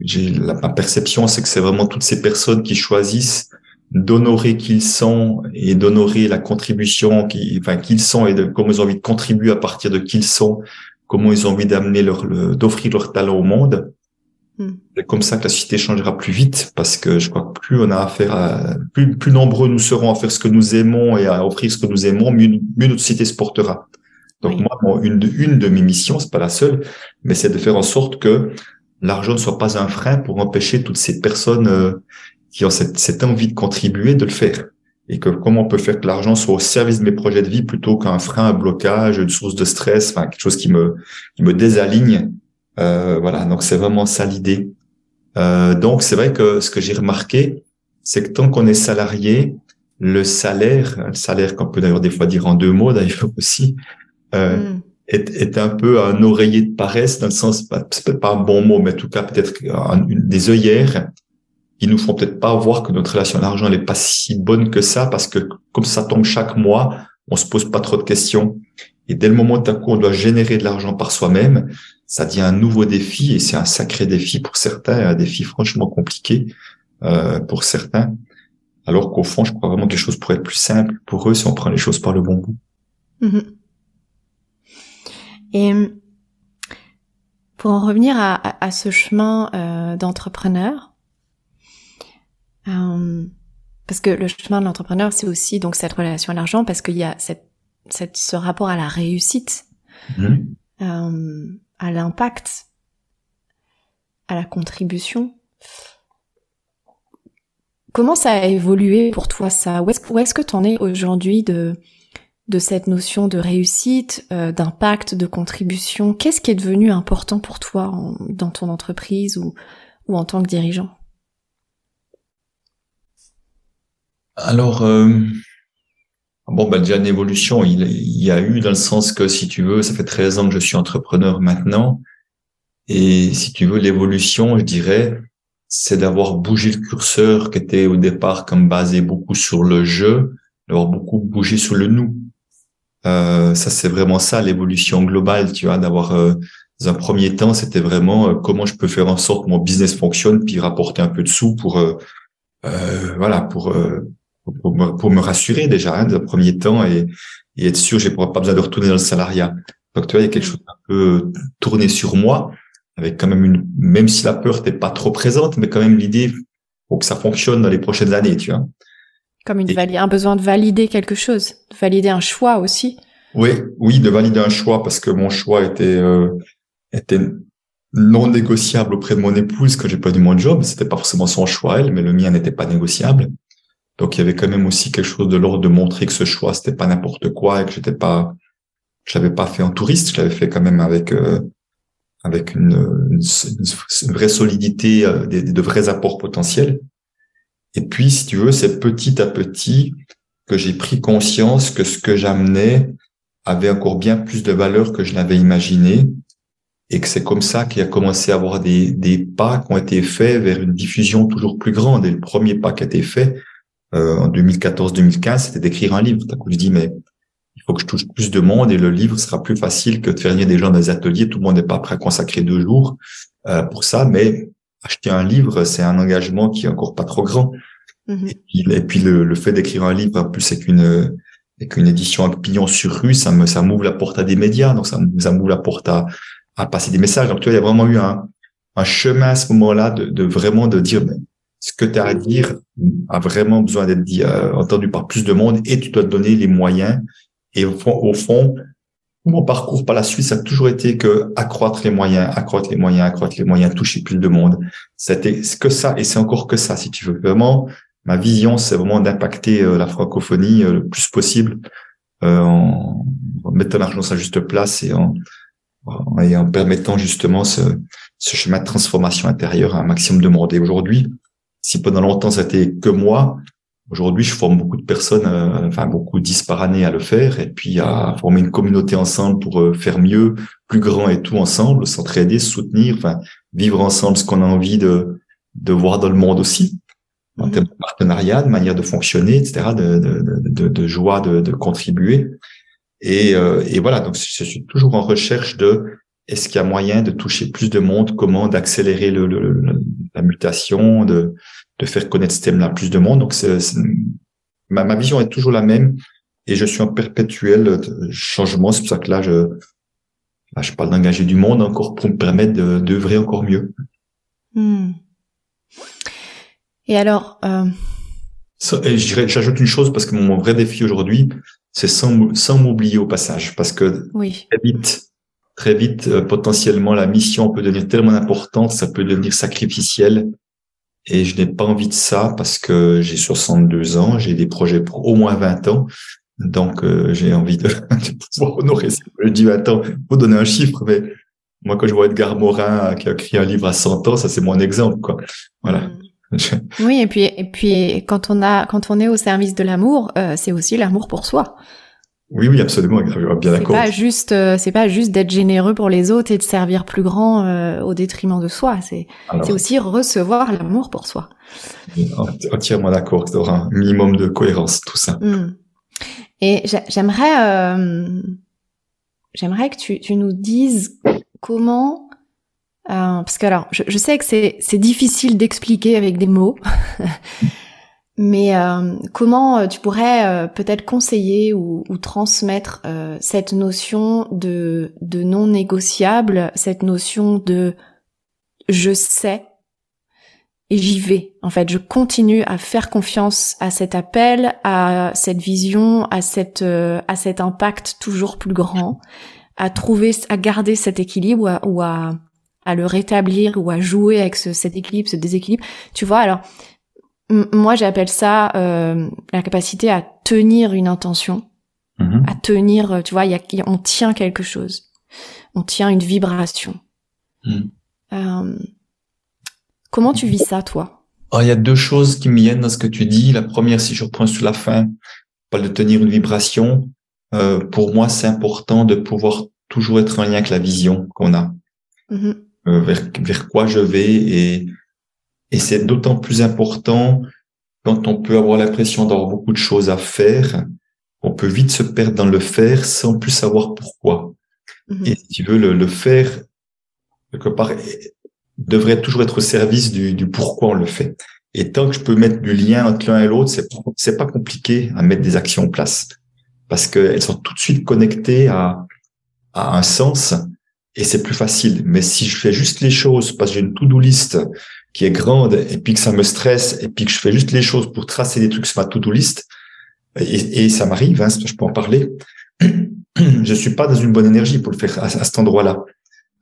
j'ai ma perception, c'est que c'est vraiment toutes ces personnes qui choisissent d'honorer qui ils sont et d'honorer la contribution qui, enfin, qu'ils sont et de comment ils ont envie de contribuer à partir de qui ils sont, comment ils ont envie d'amener leur, d'offrir leur talent au monde. Hmm. C'est comme ça que la société changera plus vite parce que je crois que plus on a affaire à, plus, plus nombreux nous serons à faire ce que nous aimons et à offrir ce que nous aimons, mieux, mieux notre société se portera. Donc moi, une, de, une de mes missions, c'est pas la seule, mais c'est de faire en sorte que l'argent ne soit pas un frein pour empêcher toutes ces personnes euh, qui ont cette, envie de contribuer de le faire. Et que comment on peut faire que l'argent soit au service de mes projets de vie plutôt qu'un frein, un blocage, une source de stress, enfin quelque chose qui me me désaligne. Euh, voilà, donc c'est vraiment ça l'idée. Euh, donc c'est vrai que ce que j'ai remarqué, c'est que tant qu'on est salarié, le salaire, le salaire qu'on peut d'ailleurs des fois dire en deux mots d'ailleurs (laughs) aussi, mm est, est, un peu un oreiller de paresse dans le sens, c'est pas un bon mot, mais en tout cas peut-être des œillères qui nous font peut-être pas voir que notre relation à l'argent n'est pas si bonne que ça parce que comme ça tombe chaque mois, on se pose pas trop de questions. Et dès le moment où coup on doit générer de l'argent par soi-même, ça devient un nouveau défi et c'est un sacré défi pour certains, un défi franchement compliqué euh, pour certains. Alors qu'au fond, je crois vraiment que les choses pourraient être plus simples pour eux si on prend les choses par le bon bout. Mm-hmm. Et pour en revenir à, ce chemin euh, d'entrepreneur, euh, parce que le chemin de l'entrepreneur, c'est aussi donc cette relation à l'argent, parce qu'il y a cette, cette, ce rapport à la réussite, mmh. euh, à l'impact, à la contribution. Comment ça a évolué pour toi ça? Où est-ce que tu en es aujourd'hui de de cette notion de réussite, euh, d'impact, de contribution Qu'est-ce qui est devenu important pour toi dans ton entreprise ou, en tant que dirigeant? Alors, euh, bon, bah, déjà une évolution, il, il, y a eu dans le sens que, si tu veux, ça fait 13 ans que je suis entrepreneur maintenant. Et si tu veux, l'évolution, je dirais, c'est d'avoir bougé le curseur qui était au départ comme basé beaucoup sur le jeu, d'avoir beaucoup bougé sur le nous. Euh, ça, c'est vraiment ça l'évolution globale, tu vois, d'avoir euh, dans un premier temps, c'était vraiment euh, comment je peux faire en sorte que mon business fonctionne, puis rapporter un peu de sous pour voilà pour, pour me, pour, me, rassurer déjà hein, dans un premier temps et, et être sûr j'ai pas besoin de retourner dans le salariat. Donc tu vois, il y a quelque chose un peu tourné sur moi, avec quand même une même si la peur n'était pas trop présente, mais quand même l'idée pour que ça fonctionne dans les prochaines années, tu vois. Comme une un besoin de valider quelque chose, de valider un choix aussi. Oui, oui, de valider un choix parce que mon choix était euh, était non négociable auprès de mon épouse que j'ai pas du mon job. C'était pas forcément son choix elle, mais le mien n'était pas négociable. Donc il y avait quand même aussi quelque chose de l'ordre de montrer que ce choix c'était pas n'importe quoi et que j'étais pas, je l'avais pas fait en touriste, je l'avais fait quand même avec euh, avec une, une, vraie solidité, euh, des, de vrais apports potentiels. Et puis, si tu veux, c'est petit à petit que j'ai pris conscience que ce que j'amenais avait encore bien plus de valeur que je n'avais imaginé et que c'est comme ça qu'il a commencé à avoir des, des pas qui ont été faits vers une diffusion toujours plus grande. Et le premier pas qui a été fait euh, en 2014-2015, c'était d'écrire un livre. T'as je dis, mais il faut que je touche plus de monde et le livre sera plus facile que de faire venir des gens dans des ateliers. Tout le monde n'est pas prêt à consacrer deux jours euh, pour ça, mais acheter un livre, c'est un engagement qui est encore pas trop grand. Mhm. Et puis, le, fait d'écrire un livre, en plus avec une avec une édition avec pignon sur rue, ça me ça m'ouvre la porte à des médias, donc ça, ça m'ouvre la porte à, à passer des messages. Donc tu vois, il y a vraiment eu un, un chemin à ce moment-là de, de vraiment de dire ben, ce que tu as à dire a vraiment besoin d'être dit, euh, entendu par plus de monde et tu dois te donner les moyens. Et au fond, au fond mon parcours par la ça a toujours été que accroître les moyens, accroître les moyens, accroître les moyens, toucher plus de monde. C'était que ça, et c'est encore que ça, si tu veux. Vraiment, ma vision, c'est vraiment d'impacter euh, la francophonie euh, le plus possible euh, en, mettant l'argent à sa juste place et en, et en permettant justement ce, ce chemin de transformation intérieure à un maximum de monde. Et aujourd'hui, si pendant longtemps été que moi, aujourd'hui je forme beaucoup de personnes, euh, enfin beaucoup dix par année à le faire, et puis à former une communauté ensemble pour euh, faire mieux, plus grand et tout ensemble, s'entraider, se soutenir, enfin vivre ensemble ce qu'on a envie de de voir dans le monde aussi, en mhm. termes de partenariat, de manière de fonctionner, etc., de, de, de, de joie de, de contribuer. Et, euh, et voilà, donc je suis toujours en recherche de est-ce qu'il y a moyen de toucher plus de monde, comment d'accélérer le, la mutation, de, de faire connaître ce thème-là plus de monde. Donc, c'est, ma, ma vision est toujours la même et je suis en perpétuel changement. C'est pour ça que là, je, là, je parle d'engager du monde encore pour me permettre de, d'œuvrer encore mieux. Hmm. Et alors, euh... et j'ajoute une chose parce que mon vrai défi aujourd'hui, c'est sans, sans m'oublier au passage, parce que oui. très vite, très vite, euh, potentiellement, la mission peut devenir tellement importante, ça peut devenir sacrificiel. Et je n'ai pas envie de ça parce que j'ai 62 ans, j'ai des projets pour au moins 20 ans. Donc, euh, j'ai envie de, (laughs) de, pouvoir honorer ça. Je dis 20 ans, faut donner un chiffre, mais moi, quand je vois Edgar Morin qui a écrit un livre à 100 ans, ça, c'est mon exemple, quoi. Voilà. Mm. (laughs) oui, et puis et puis quand on a quand on est au service de l'amour, euh, c'est aussi l'amour pour soi. Oui, oui, absolument, bien d'accord. C'est pas juste, euh, c'est pas juste d'être généreux pour les autres et de servir plus grand euh, au détriment de soi. C'est, c'est aussi recevoir l'amour pour soi. Entièrement d'accord. Il un minimum de cohérence, tout ça. Hmm. Et j'aimerais, j'aimerais que tu, tu nous dises comment euh, parce que alors, je, je sais que c'est, c'est difficile d'expliquer avec des mots, (laughs) mais euh, comment euh, tu pourrais euh, peut-être conseiller ou, ou transmettre euh, cette notion de, de non négociable, cette notion de je sais et j'y vais. En fait, je continue à faire confiance à cet appel, à cette vision, à cette à cet impact toujours plus grand, à trouver, à garder cet équilibre ou à, ou à à le rétablir ou à jouer avec ce, cet équilibre, ce déséquilibre. Tu vois, alors moi j'appelle ça euh, la capacité à tenir une intention, mm-hmm. à tenir, euh, tu vois, y a, on tient quelque chose, on tient une vibration. Mm. Euh, comment tu vis ça, toi? Oh, Il y a deux choses qui me viennent dans ce que tu dis. La première, si je reprends sur la fin, pas de tenir une vibration. Euh, pour moi, c'est important de pouvoir toujours être en lien avec la vision qu'on a. Mm-hmm. Vers, vers quoi je vais et, et c'est d'autant plus important quand on peut avoir l'impression d'avoir beaucoup de choses à faire, on peut vite se perdre dans le faire sans plus savoir pourquoi. Mm-hmm. Et si tu veux, le, le faire, quelque part, devrait toujours être au service du, du, pourquoi on le fait. Et tant que je peux mettre du lien entre l'un et l'autre, c'est, c'est pas compliqué à mettre des actions en place. Parce qu'elles sont tout de suite connectées à, à un sens et c'est plus facile. Mais si je fais juste les choses parce que j'ai une to-do list qui est grande et puis que ça me stresse et puis que je fais juste les choses pour tracer des trucs sur ma to-do list, et, et ça m'arrive, hein, je peux en parler, (clears throat) je suis pas dans une bonne énergie pour le faire à, cet endroit-là.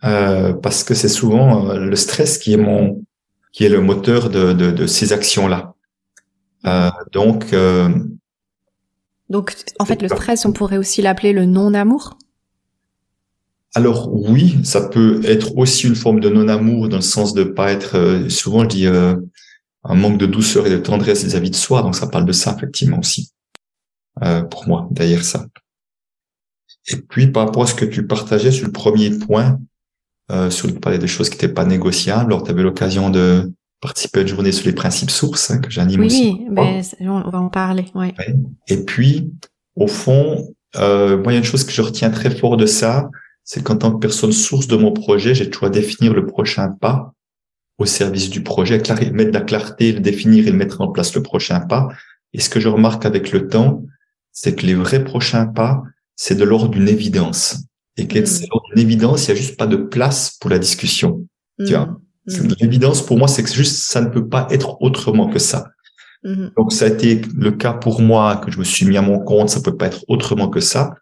Euh, parce que c'est souvent euh, le stress qui est mon qui est le moteur de, de, de ces actions-là. Euh, donc euh, donc en fait le stress on pourrait aussi l'appeler le non-amour? Alors oui, ça peut être aussi une forme de non-amour dans le sens de pas être. Euh, souvent, je dis euh, un manque de douceur et de tendresse vis-à-vis de soi. Donc ça parle de ça effectivement aussi. Euh, pour moi, d'ailleurs ça. Et puis par rapport à ce que tu partageais sur le premier point, euh, sur le parler des choses qui n'étaient pas négociables. Alors tu avais l'occasion de participer à une journée sur les principes sources hein, que j'anime aussi. Oui, mais on va en parler. Ouais. Et puis au fond, euh, moi il y a une chose que je retiens très fort de ça c'est qu'en tant que personne source de mon projet, j'ai toujours à définir le prochain pas au service du projet, mettre de la clarté, le définir et le mettre en place le prochain pas. Et ce que je remarque avec le temps, c'est que les vrais prochains pas, c'est de l'ordre d'une évidence. Et que c'est l'ordre d'une évidence, il n'y a juste pas de place pour la discussion. Tu vois? Mm. L'évidence pour moi, c'est que juste ça ne peut pas être autrement que ça. Mm-hmm. Donc ça a été le cas pour moi que je me suis mis à mon compte, ça peut pas être autrement que ça.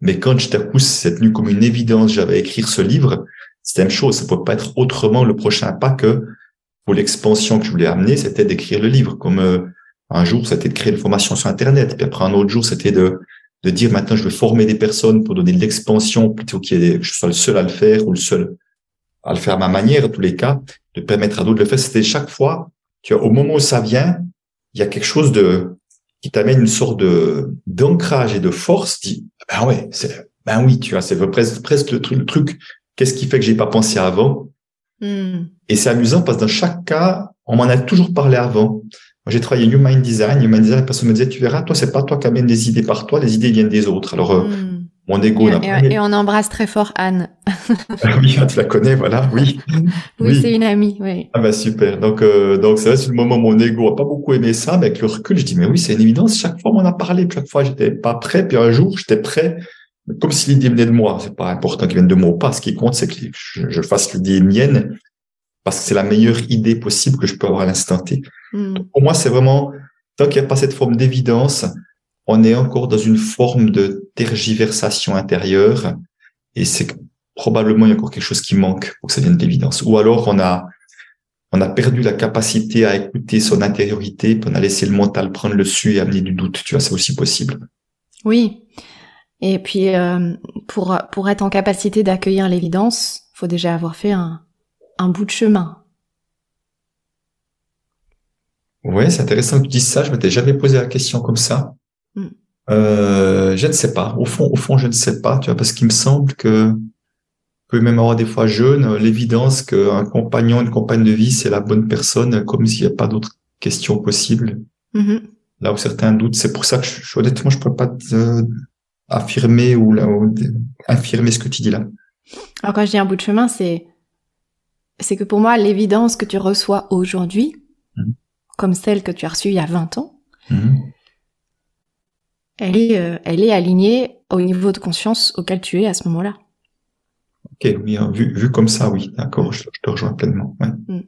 Mais quand poussé cette nuit comme une évidence, j'avais écrire ce livre, c'était la même chose. Ça ne peut pas être autrement le prochain pas que pour l'expansion que je voulais amener, c'était d'écrire le livre. Comme euh, un jour, c'était de créer une formation sur Internet. Puis après, un autre jour, c'était de, de dire maintenant, je veux former des personnes pour donner de l'expansion plutôt ait je sois le seul à le faire ou le seul à le faire à ma manière, en tous les cas, de permettre à d'autres de le faire. C'était chaque fois, tu vois, au moment où ça vient, il y a quelque chose de qui t'amène une sorte de d'ancrage et de force. Dit, ben ouais, c'est, ben oui, tu vois, c'est presque, presque le truc. Le truc Qu'est-ce qui fait que j'ai pas pensé avant? Hmm. Et c'est amusant parce que dans chaque cas, on m'en a toujours parlé avant. Moi, j'ai travaillé Human Design. Human Design, parce qu'on me disait, tu verras, toi, c'est pas toi qui amène des idées par toi, les idées viennent des autres. Alors, euh, hmm. Mon ego. Et, et, on embrasse très fort Anne. (laughs) Ah oui, tu la connais, voilà, oui. oui, c'est une amie, oui. Ah bah super. Donc, euh, donc c'est vrai, c'est le moment où mon ego a pas beaucoup aimé ça, mais avec le recul, je dis, mais oui, c'est une évidence. Chaque fois, on en a parlé. Chaque fois, j'étais pas prêt. Puis un jour, j'étais prêt comme si l'idée venait de moi. C'est pas important qu'il vienne de moi ou pas. Ce qui compte, c'est que je, fasse l'idée mienne parce que c'est la meilleure idée possible que je peux avoir à l'instant T. Hmm. Pour moi, c'est vraiment, tant qu'il n'y a pas cette forme d'évidence, on est encore dans une forme de tergiversation intérieure et c'est probablement il y a encore quelque chose qui manque pour que ça vienne d'évidence. Ou alors on a, on a perdu la capacité à écouter son intériorité, puis on a laissé le mental prendre le dessus et amener du doute. Tu vois, c'est aussi possible. Oui. Et puis, euh, pour, pour être en capacité d'accueillir l'évidence, faut déjà avoir fait un, un bout de chemin. Ouais, c'est intéressant que tu dises ça. Je m'étais jamais posé la question comme ça. Mm. Euh, je ne sais pas. Au fond, au fond, je ne sais pas. Tu vois, parce qu'il me semble que peut même avoir des fois jeune l'évidence qu'un compagnon, une compagne de vie, c'est la bonne personne, comme s'il n'y a pas d'autres questions possibles. Mm-hmm. Là où certains doutent, c'est pour ça que je, honnêtement, je peux pas affirmer ou, là, affirmer ce que tu dis là. Alors quand je dis un bout de chemin, c'est c'est que pour moi l'évidence que tu reçois aujourd'hui, mhm. comme celle que tu as reçue il y a 20 ans, mhm. Elle est euh, elle est alignée au niveau de conscience auquel tu es à ce moment-là. Ok, oui, hein, vu, vu comme ça, oui, d'accord, je, te rejoins pleinement. Mm.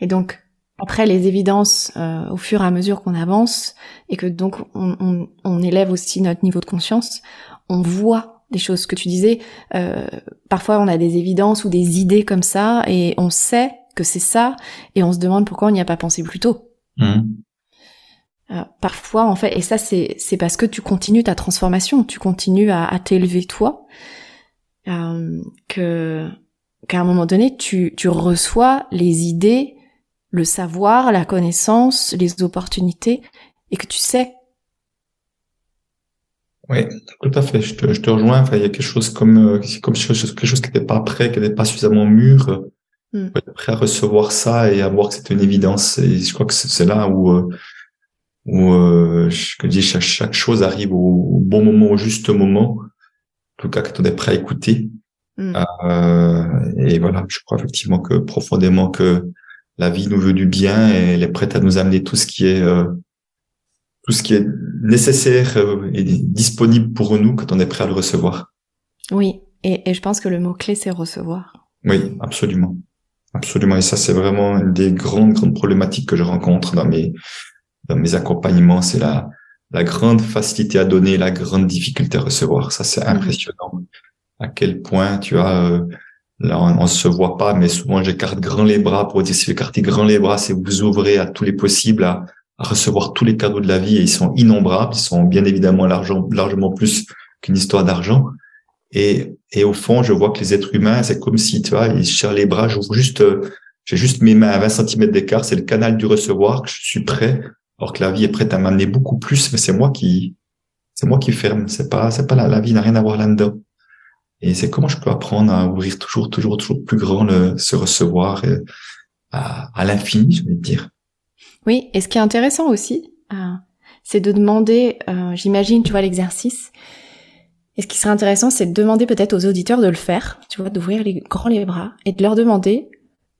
Et donc, après les évidences, euh, au fur et à mesure qu'on avance, et que donc on, on, on, élève aussi notre niveau de conscience, on voit des choses que tu disais. Euh, parfois, on a des évidences ou des idées comme ça, et on sait que c'est ça, et on se demande pourquoi on n'y a pas pensé plus tôt. Mmh. Euh, parfois, en fait, et ça, c'est c'est parce que tu continues ta transformation, tu continues à, à t'élever toi, euh, que qu'à un moment donné, tu tu reçois les idées le savoir, la connaissance, les opportunités, et que tu sais. Oui, tout à fait. Je te, je te rejoins. Enfin, il y a quelque chose comme, euh, comme quelque chose qui n'était pas prêt, qui n'était pas suffisamment mûr, mm. prêt à recevoir ça et à voir que c'était une évidence. Et je crois que c'est là où, euh, où euh, je dis chaque, chaque chose arrive au, bon moment, au juste moment. En tout cas, quand on est prêt à écouter. Mm. Euh, et voilà, je crois effectivement que profondément que la vie nous veut du bien et elle est prête à nous amener tout ce qui est euh, tout ce qui est nécessaire euh, et disponible pour nous quand on est prêt à le recevoir. Oui, et, et je pense que le mot clé c'est recevoir. Oui, absolument, absolument. Et ça c'est vraiment une des grandes grandes problématiques que je rencontre dans mes dans mes accompagnements, c'est la la grande facilité à donner, la grande difficulté à recevoir. Ça c'est mhm. impressionnant. À quel point tu as euh, Là, on, ne se voit pas, mais souvent j'écarte grand les bras pour dire si vous écartez grand les bras, c'est vous ouvrez à tous les possibles, à, recevoir tous les cadeaux de la vie et ils sont innombrables. Ils sont bien évidemment largement plus qu'une histoire d'argent. Et, et au fond, je vois que les êtres humains, c'est comme si, tu vois, ils cherchent les bras, j'ouvre juste, j'ai juste mes mains à 20 cm d'écart, c'est le canal du recevoir que je suis prêt, alors que la vie est prête à m'amener beaucoup plus, mais c'est moi qui, c'est moi qui ferme. C'est pas, c'est pas la, la vie n'a rien à voir là-dedans. Et c'est comment je peux apprendre à ouvrir toujours, toujours, toujours plus grand se recevoir euh, à, l'infini, je vais dire. Oui, et ce qui est intéressant aussi, euh, c'est de demander, euh, j'imagine, tu vois, l'exercice. Et ce qui serait intéressant, c'est de demander peut-être aux auditeurs de le faire, tu vois, d'ouvrir les grands les bras et de leur demander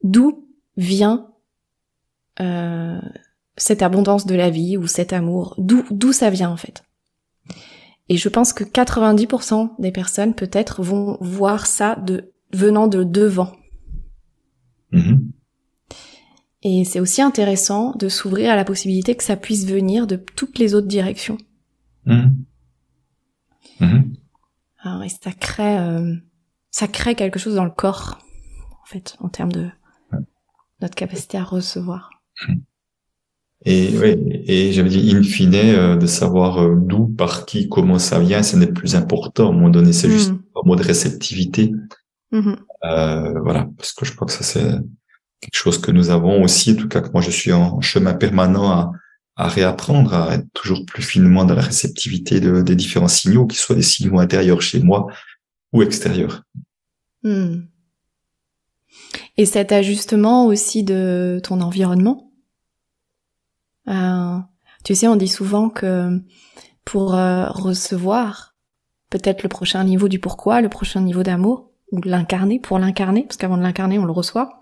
d'où vient cette abondance de la vie ou cet amour, d'où d'où ça vient en fait. Et je pense que 90% des personnes peut-être vont voir ça de venant de devant. Mm-hmm. Et c'est aussi intéressant de s'ouvrir à la possibilité que ça puisse venir de toutes les autres directions. Mm-hmm. Mm-hmm. Alors, et ça crée, euh, ça crée quelque chose dans le corps, en fait, en termes de notre capacité à recevoir. Et oui, et j'avais dit in fine euh, de savoir euh, d'où, par qui, comment ça vient, ce n'est plus important. À un moment donné, c'est juste mm. un mot de réceptivité. Mm-hmm. Euh, voilà, parce que je crois que ça c'est quelque chose que nous avons aussi, en tout cas que moi je suis en chemin permanent à, à réapprendre, à être toujours plus finement dans la réceptivité de, des différents signaux, qu'ils soient des signaux intérieurs chez moi ou extérieurs. Hmm. Et cet ajustement aussi de ton environnement? Euh, tu sais, on dit souvent que pour euh, recevoir peut-être le prochain niveau du pourquoi, le prochain niveau d'amour, ou l'incarner, pour l'incarner, parce qu'avant de l'incarner, on le reçoit,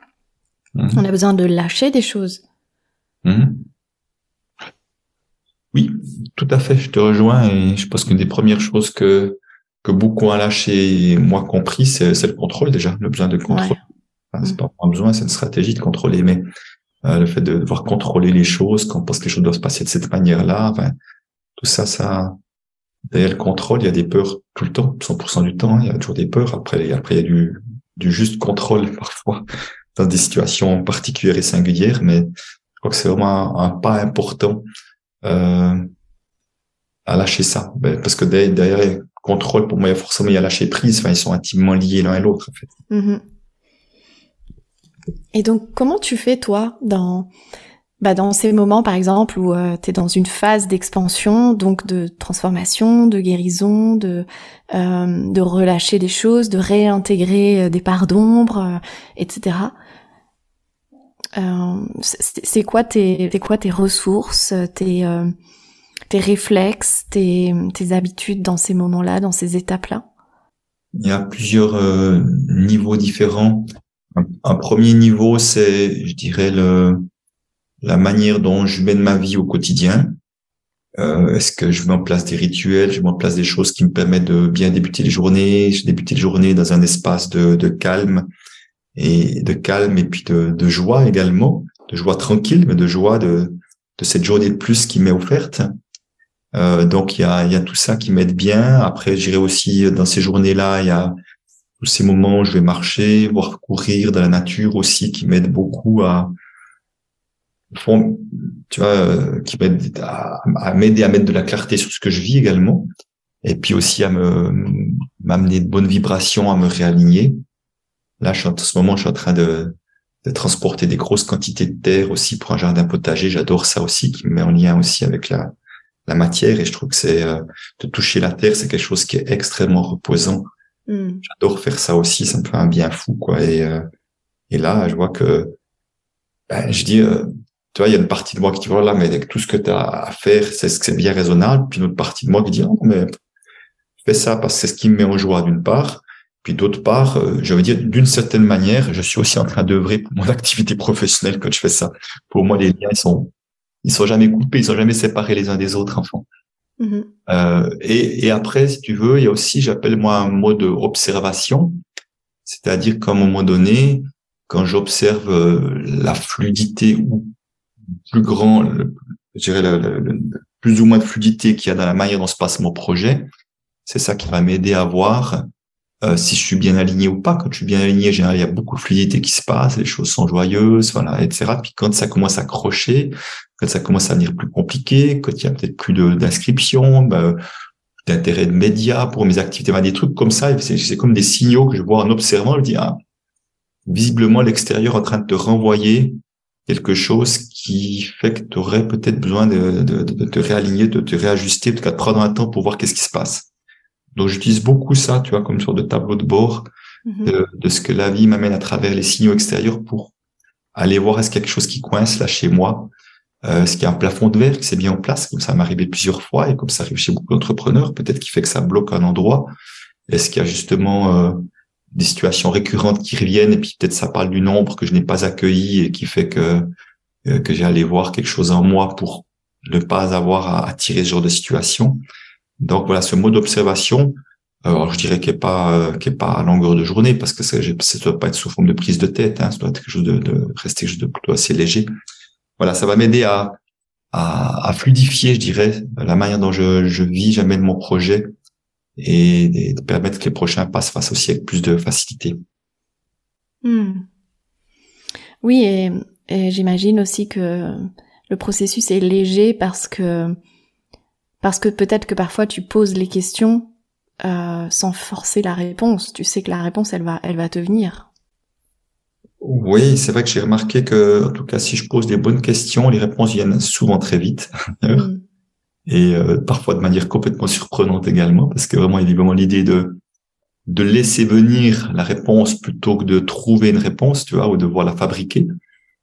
mhm. on a besoin de lâcher des choses. Mhm. Oui, tout à fait, je te rejoins et je pense qu'une des premières choses que que beaucoup ont lâché, moi compris, c'est le contrôle déjà, le besoin de contrôle. c'est mm. pas un besoin, c'est une stratégie de contrôler, mais le fait de devoir contrôler les choses, quand on pense que les choses doivent se passer de cette manière-là, enfin, tout ça, ça, derrière le contrôle, il y a des peurs tout le temps, 100% du temps, il y a toujours des peurs. Après, après, il y a du, du juste contrôle (laughs) parfois dans des situations particulières et singulières, mais je crois que c'est vraiment un, pas important euh, à lâcher ça, ben, parce que derrière, contrôle, pour moi, il y a forcément il y a lâcher prise. Enfin, ils sont intimement liés l'un et l'autre, en fait. Mm-hmm. Et donc, comment tu fais, toi, dans, bah, dans ces moments, par exemple, où euh, tu es dans une phase d'expansion, donc de transformation, de guérison, de, euh, de relâcher des choses, de réintégrer euh, des parts d'ombre, etc. c'est quoi tes, quoi tes ressources, tes, tes réflexes, tes, tes habitudes dans ces moments-là, dans ces étapes-là? Il y a plusieurs euh, niveaux différents. Un, premier niveau, c'est, je dirais, le, la manière dont je mène ma vie au quotidien. Euh, Est-ce que je mets en place des rituels, je mets en place des choses qui me permettent de bien débuter les journées, je débute les journées dans un espace de, de calme et de calme et puis de, de joie également, de joie tranquille, mais de joie de, de cette journée de plus qui m'est offerte. Euh, donc il y a, y a tout ça qui m'aide bien. Après, j'irai aussi dans ces journées-là, il y a tous ces moments où je vais marcher, voir courir dans la nature aussi, qui m'aident beaucoup à, tu vois, euh, qui m'aide à, m'aider à mettre de la clarté sur ce que je vis également, et puis aussi à me m'amener de bonnes vibrations, à me réaligner. Là, je suis en ce moment, je suis en train de, de transporter des grosses quantités de terre aussi pour un jardin potager. J'adore ça aussi, qui me met en lien aussi avec la la matière et je trouve que c'est euh, de toucher la terre, c'est quelque chose qui est extrêmement reposant. Hmm. J'adore faire ça aussi, ça me fait un bien fou quoi. Et euh, et là, je vois que ben, je dis, euh, tu vois, il y a une partie de moi qui dit voilà, mais avec tout ce que tu as à faire, c'est ce que c'est bien raisonnable? Puis une autre partie de moi qui dit non, mais fais ça parce que c'est ce qui me met en joie d'une part. Puis d'autre part, je veux dire, d'une certaine manière, je suis aussi en train d'œuvrer pour mon (laughs) activité professionnelle quand je fais ça. Pour moi, les liens ils sont ils sont jamais coupés, ils sont jamais séparés les uns des autres, enfants. Euh, et, après, si tu veux, il y a aussi, j'appelle moi un mode observation, c'est-à-dire qu'à un moment donné, quand j'observe euh, la fluidité ou plus grand, je dirais plus ou moins de fluidité qu'il y a dans la manière dont se passe mon projet, c'est ça qui va m'aider à voir euh, si je suis bien aligné ou pas. Quand je suis bien aligné, généralement, il y a beaucoup de fluidité qui se passe, les choses sont joyeuses, voilà, etc. Puis quand ça commence à crocher, quand ça commence à devenir plus compliqué, quand il y a peut-être plus d'inscriptions, bah, d'intérêt de médias pour mes activités, des trucs comme ça, c'est comme des signaux que je vois en observant, je dis, ah, visiblement l'extérieur en train de te renvoyer quelque chose qui fait que tu aurais peut-être besoin de, de, de, te réaligner, de te réajuster, en tout cas de prendre un temps pour voir qu'est-ce qui se passe. Donc j'utilise beaucoup ça, tu vois, comme sorte de tableau de bord mm-hmm. de, ce que la vie m'amène à travers les signaux extérieurs pour aller voir est-ce qu'il y a quelque chose qui coince là chez moi, euh, est-ce qu'il y a un plafond de verre qui s'est bien en place, comme ça m'est arrivé plusieurs fois et comme ça arrive chez beaucoup d'entrepreneurs, peut-être qui fait que ça bloque un endroit. Est-ce qu'il y a justement euh, des situations récurrentes qui reviennent et puis peut-être ça parle du nombre que je n'ai pas accueilli et qui fait que euh, que j'ai allé voir quelque chose en moi pour ne pas avoir à attirer ce genre de situation? Donc voilà, ce mode d'observation, alors je dirais qu'il n'est pas euh, qu'il est pas à longueur de journée parce que ça ne doit pas être sous forme de prise de tête, hein, ça doit être quelque chose de, de rester quelque chose de plutôt assez léger. Voilà, ça va m'aider à, à, à, fluidifier, je dirais, la manière dont je, je vis, j'amène mon projet et, de permettre que les prochains passent face aussi avec plus de facilité. Hmm. Oui, et, et j'imagine aussi que le processus est léger parce que parce que peut-être que parfois tu poses les questions euh, sans forcer la réponse. Tu sais que la réponse, elle va, elle va te venir. Oui, c'est vrai que j'ai remarqué que, en tout cas, si je pose des bonnes questions, les réponses viennent souvent très vite. (laughs) Mm. Et euh, parfois de manière complètement surprenante également, parce que vraiment, il y a vraiment l'idée de de laisser venir la réponse plutôt que de trouver une réponse, tu vois, ou de devoir la fabriquer.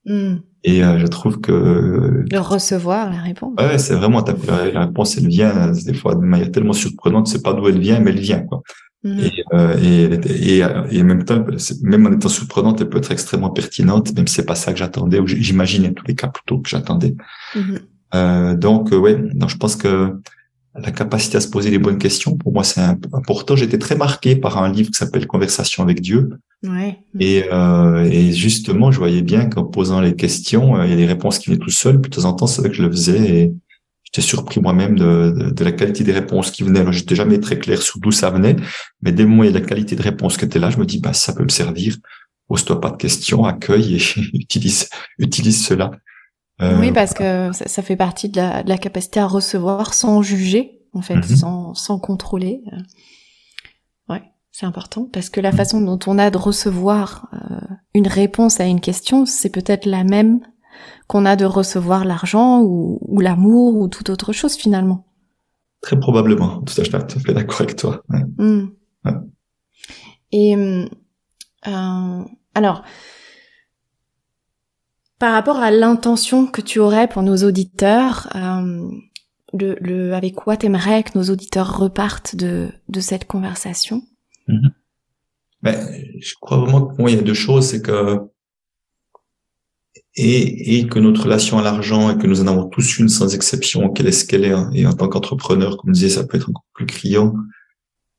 Mm. Et euh, je trouve que de recevoir la réponse. Ouais, c'est vraiment la, la réponse, elle vient des fois de manière tellement surprenante, c'est pas d'où elle vient, mais elle vient quoi. Mm. Et, euh, et, et, et, en même temps, même en étant surprenante, elle peut être extrêmement pertinente, même si c'est pas ça que j'attendais, ou j'imaginais en tous les cas plutôt que j'attendais. Mm-hmm. Euh, donc, euh, ouais, donc je pense que la capacité à se poser les bonnes questions, pour moi, c'est important. J'étais très marqué par un livre qui s'appelle Conversation avec Dieu. Ouais. Et, euh, et justement, je voyais bien qu'en posant les questions, euh, il y a des réponses qui venaient tout seuls. Puis de temps en temps, c'est vrai que je le faisais et j'étais surpris moi-même de, de, de, la qualité des réponses qui venaient. Alors, j'étais jamais très clair sur d'où ça venait, mais dès le moment où il y a la qualité de réponse qui était là, je me dis, bah, ça peut me servir. Pose-toi pas de questions, accueille et (laughs) utilise, utilise cela. Euh, oui, parce que ça, ça, fait partie de la, de la, capacité à recevoir sans juger, en fait, mhm. sans, sans contrôler. Ouais, c'est important parce que la mhm. façon dont on a de recevoir euh, une réponse à une question, c'est peut-être la même qu'on a de recevoir l'argent ou, ou l'amour ou toute autre chose finalement. Très probablement, tout à fait, tout à fait d'accord avec toi. Ouais. Hmm. Ouais. Et euh, alors, par rapport à l'intention que tu aurais pour nos auditeurs, euh, le, le, avec quoi t'aimerais que nos auditeurs repartent de, de cette conversation? Mm-hmm. ben, Je crois vraiment que il y a deux choses, c'est que et, et, que notre relation à l'argent et que nous en avons tous une sans exception, quelle est ce qu'elle est, hein, et en tant qu'entrepreneur, comme je disais, ça peut être encore plus criant,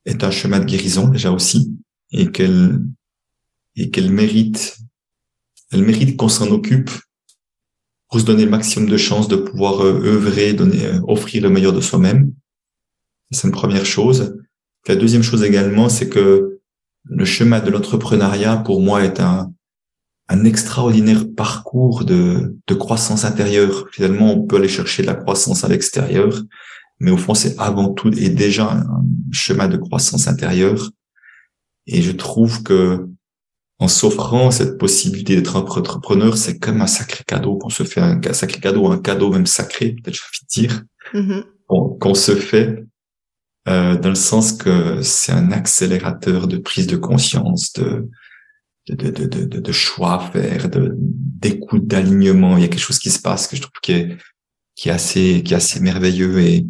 est un chemin de guérison déjà aussi, et qu'elle et qu'elle mérite elle mérite qu'on s'en occupe pour se donner le maximum de chances de pouvoir euh, œuvrer, donner, euh, offrir le meilleur de soi-même. C'est une première chose. La deuxième chose également, c'est que le chemin de l'entrepreneuriat, pour moi, est un, un extraordinaire parcours de, de croissance intérieure. Finalement, on peut aller chercher de la croissance à l'extérieur, mais au fond, c'est avant tout et déjà un chemin de croissance intérieure. Et je trouve que en s'offrant cette possibilité d'être entrepreneur, c'est comme un sacré cadeau qu'on se fait, un, sacré cadeau, un cadeau même sacré, peut-être je vais dire, mm-hmm. qu'on se fait euh, dans le sens que c'est un accélérateur de prise de conscience, de de, de, de, de, choix à faire, de d'écoute, d'alignement. Il y a quelque chose qui se passe que je trouve qui est qui est assez qui est assez merveilleux et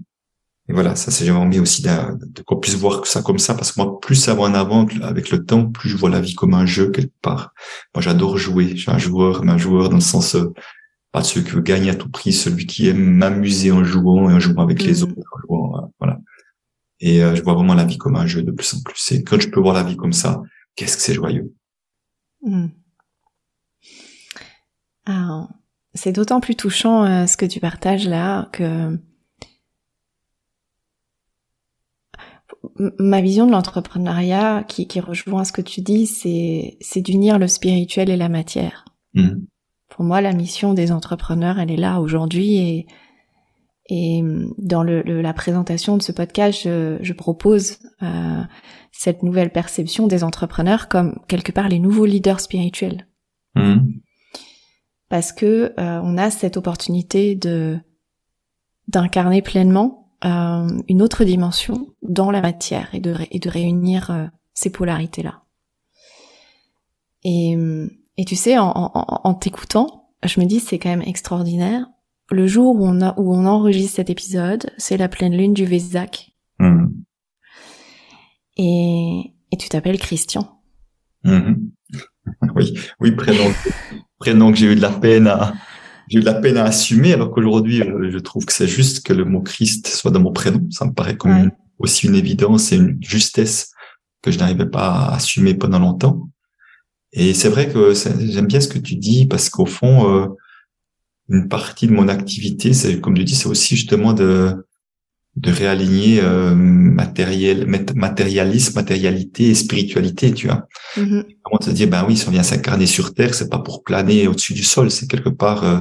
et voilà, ça c'est vraiment envie aussi de, qu'on puisse voir ça comme ça, parce que moi, plus ça va en avant avec le temps, plus je vois la vie comme un jeu quelque part. Moi, j'adore jouer. Je suis un joueur, mais un joueur dans le sens euh, pas celui qui veut gagner à tout prix, celui qui aime m'amuser en jouant et en jouant avec les mm. autres. Euh, voilà. Et euh, je vois vraiment la vie comme un jeu de plus en plus. Et quand je peux voir la vie comme ça, qu'est-ce que c'est joyeux. Mm. c'est d'autant plus touchant ce que tu partages là que ma vision de l'entrepreneuriat qui, qui rejoint ce que tu dis, c'est, c'est d'unir le spirituel et la matière. Mmh. Pour moi, la mission des entrepreneurs, elle est là aujourd'hui et, et dans le, la présentation de ce podcast, je, je propose euh, cette nouvelle perception des entrepreneurs comme quelque part les nouveaux leaders spirituels. Mmh. Parce que euh, on a cette opportunité de d'incarner pleinement euh, une autre dimension dans la matière et de, et de réunir euh, ces polarités-là. Et, et tu sais, en, en, en t'écoutant, je me dis c'est quand même extraordinaire. Le jour où on, a, où on enregistre cet épisode, c'est la pleine lune du Vésac. Mmh. Et, et tu t'appelles Christian. Mmh. (laughs) Oui, oui, prénom, prénom que j'ai eu de la peine à, j'ai eu de la peine à assumer, alors qu'aujourd'hui, je trouve que c'est juste que le mot Christ soit dans mon prénom. Ça me paraît comme aussi une évidence et une justesse que je n'arrivais pas à assumer pendant longtemps. Et c'est vrai que j'aime bien ce que tu dis parce qu'au fond, euh, une partie de mon activité, c'est comme tu dis, c'est aussi justement de de réaligner euh, matériel, matérialisme, matérialité et spiritualité, tu vois. Mm-hmm. Comment te dire, ben oui, si on vient s'incarner sur Terre, c'est pas pour planer au-dessus du sol, c'est quelque part. Euh,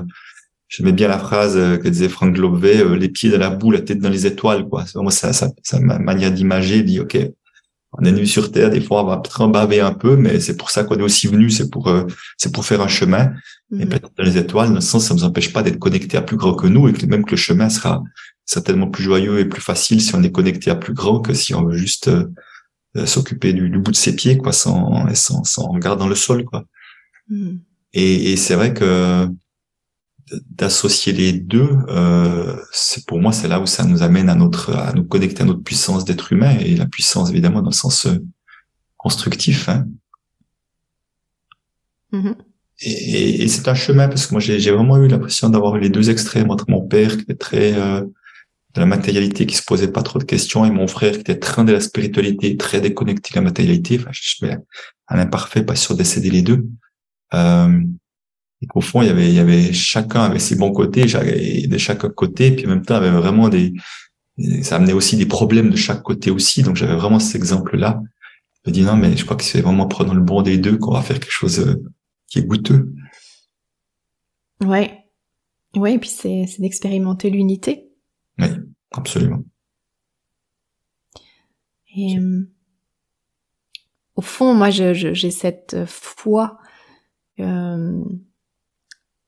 J'aimais bien la phrase euh, que disait Franck Lobvet, euh, les pieds dans la boue, la tête dans les étoiles, quoi. C'est vraiment ça, ça, ça ma manière d'imager, dit, ok, on est venu sur Terre, des fois on va peut-être en baver un peu, mais c'est pour ça qu'on est aussi venu, c'est pour euh, c'est pour faire un chemin. Et Mhm. peut-être dans les étoiles, dans le sens, ça nous empêche pas d'être connecté à plus grand que nous, et que même que le chemin sera certainement plus joyeux et plus facile si on est connecté à plus grand que si on veut juste euh, s'occuper du, du bout de ses pieds, quoi, sans sans sans regard dans le sol, quoi. Mhm. Et, et c'est vrai que d'associer les deux, euh, c'est pour moi c'est là où ça nous amène à notre à nous connecter à notre puissance d'être humain et la puissance évidemment dans le sens euh, constructif. Hein. Mhm. Et, et- et c'est un chemin parce que moi j'ai vraiment eu l'impression d'avoir les deux extrêmes entre mon père qui était très euh, la matérialité qui se posait pas trop de questions et mon frère qui était très de la spiritualité très déconnecté de la matérialité. Enfin, je mets un imparfait, pas sûr d'essayer les deux. Euh, et qu'au fond, il y avait, il y avait chacun avait ses bons côtés, et de chaque côté, puis en même temps, il y avait vraiment des, ça amenait aussi des problèmes de chaque côté aussi. Donc, j'avais vraiment cet exemple-là. Je me dis non, mais je crois que c'est vraiment en prenant le bon des deux qu'on va faire quelque chose euh, qui est goûteux. Ouais. Ouais, et puis c'est d'expérimenter l'unité. Oui, absolument. Et euh, au fond, moi, je- je- j'ai cette foi euh,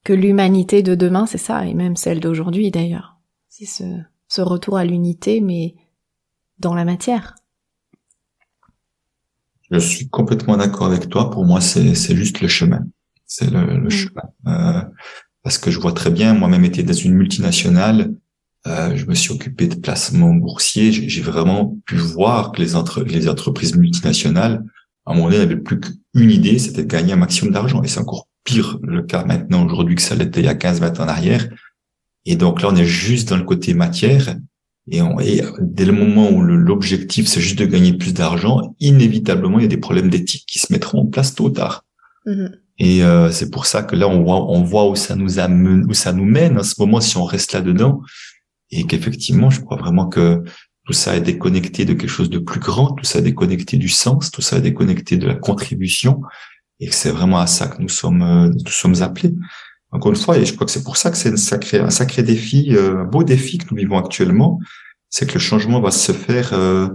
que l'humanité de demain, c'est ça, et même celle d'aujourd'hui d'ailleurs. C'est ce, ce retour à l'unité, mais dans la matière. Je suis complètement d'accord avec toi. Pour moi, c'est juste le chemin. C'est le, le Mm. chemin. Euh, parce que je vois très bien, moi-même été dans une multinationale, euh, je me suis occupé de placements boursiers. J'ai vraiment pu voir que les, entre, les entreprises multinationales, à un moment donné, n'avaient plus qu'une idée, c'était de gagner un maximum d'argent. Et c'est encore pire le cas maintenant aujourd'hui que ça l'était il y a 15-20 ans en arrière. Et donc là, on est juste dans le côté matière. Et, on, et dès le moment où l'objectif c'est juste de gagner plus d'argent, inévitablement il y a des problèmes d'éthique qui se mettront en place tôt ou tard. Mhm. Et euh, c'est pour ça que là on voit, on voit où ça nous amène, où ça nous mène en ce moment si on reste là dedans, et qu'effectivement je crois vraiment que tout ça est déconnecté de quelque chose de plus grand, tout ça est déconnecté du sens, tout ça est déconnecté de la contribution, et que c'est vraiment à ça que nous sommes, euh, nous sommes appelés. Encore une fois, et je crois que c'est pour ça que c'est une sacrée, un sacré défi, euh, un beau défi que nous vivons actuellement, c'est que le changement va se faire euh,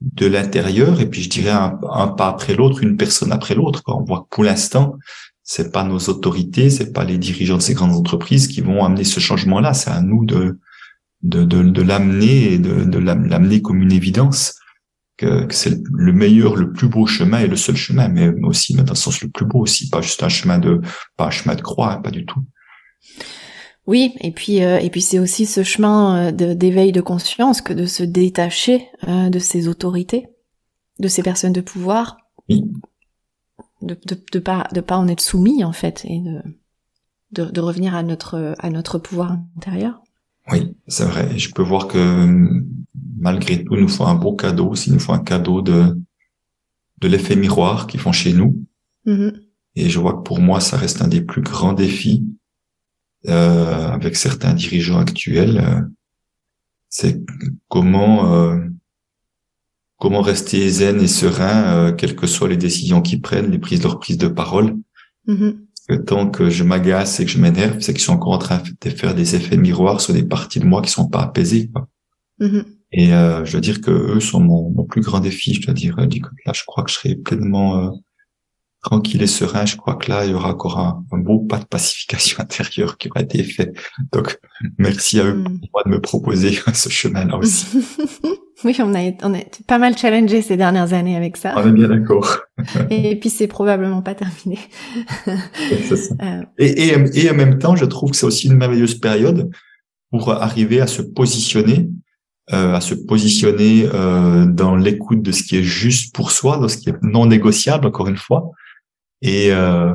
de l'intérieur, et puis je dirais un, un pas après l'autre, une personne après l'autre. On voit que pour l'instant, c'est pas nos autorités, c'est pas les dirigeants de ces grandes entreprises qui vont amener ce changement-là. C'est à nous de de, de, de l'amener et de, de l'am- l'amener comme une évidence que, que c'est le meilleur, le plus beau chemin et le seul chemin, mais aussi mais dans le sens le plus beau aussi, pas juste un chemin de pas un chemin de croix, pas du tout. Oui, et puis euh, et puis c'est aussi ce chemin euh, de- d'éveil de conscience que de se détacher euh, de ces autorités, de ces personnes de pouvoir, Oui. de, de de pas de pas en être soumis en fait et de de, de revenir à notre à notre pouvoir intérieur. Oui, c'est vrai. Je peux voir que malgré tout, nous faut un beau cadeau aussi, nous faut un cadeau de de l'effet miroir qu'ils font chez nous. Mhm. Et je vois que pour moi, ça reste un des plus grands défis euh, avec certains dirigeants actuels. euh, c'est comment euh, comment rester zen et serein, euh, quelles que soient les décisions qu'ils prennent, les prises leur prise de parole. Mhm. Que tant que je m'agace et que je m'énerve, c'est qu'ils sont encore en train de faire des effets miroirs sur des parties de moi qui sont pas apaisées. quoi. Mhm. Et euh, je dois dire que eux sont mon, mon plus grand défi. Je dois dire, euh, là, je crois que je serai pleinement euh, tranquille et serein. Je crois que là, il y aura encore un, un beau pas de pacification (laughs) intérieure qui aura été fait. Donc, merci à eux Mm. pour moi de me proposer (laughs) ce chemin-là aussi. (laughs) oui, on a on a été pas mal challengé ces dernières années avec ça. On est bien d'accord. (laughs) Et puis c'est probablement pas terminé. Ça. Euh, Et, et, et en même temps, je trouve que c'est aussi une merveilleuse période pour arriver à se positionner, euh, à se positionner euh, dans l'écoute de ce qui est juste pour soi, de ce qui est non négociable, encore une fois. Et, euh,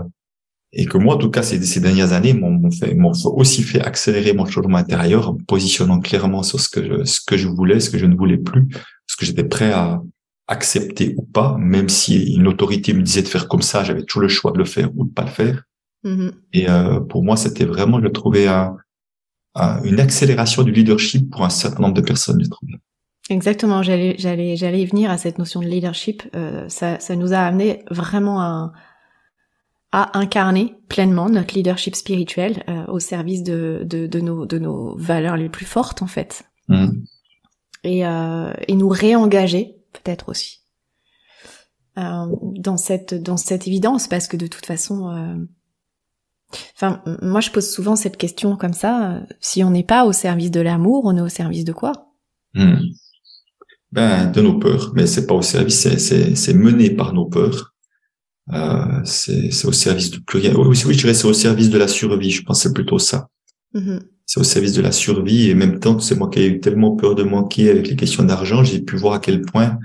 et que moi, en tout cas, ces, ces dernières années m'ont fait, m'ont aussi fait accélérer mon changement intérieur en me positionnant clairement sur ce que je, ce que je voulais, ce que je ne voulais plus, ce que j'étais prêt à accepter ou pas, même si une autorité me disait de faire comme ça, j'avais toujours le choix de le faire ou de pas le faire. mhm. Et euh, pour moi, c'était vraiment, je trouvais, un, un- une accélération du leadership pour un certain nombre de personnes, je trouve. Exactement, j'allais, j'allais, j'allais y venir à cette notion de leadership. Euh, ça, ça nous a amené vraiment à, à incarner pleinement notre leadership spirituel euh, au service de, de, de, nos, de nos valeurs les plus fortes en fait, Mm. et, euh, et nous réengager peut-être aussi dans cette dans cette évidence parce que de toute façon Enfin, moi, je pose souvent cette question comme ça. Si on n'est pas au service de l'amour, on est au service de quoi? Hmm. Ben, de nos peurs. Mais c'est pas au service, c'est mené par nos peurs. Euh, c'est au service de plus rien. Oui, oui, je dirais c'est au service de la survie. Je pense c'est plutôt ça. Mm-hmm. C'est au service de la survie et en même temps, c'est moi qui ai eu tellement peur de manquer avec les questions d'argent, j'ai pu voir à quel point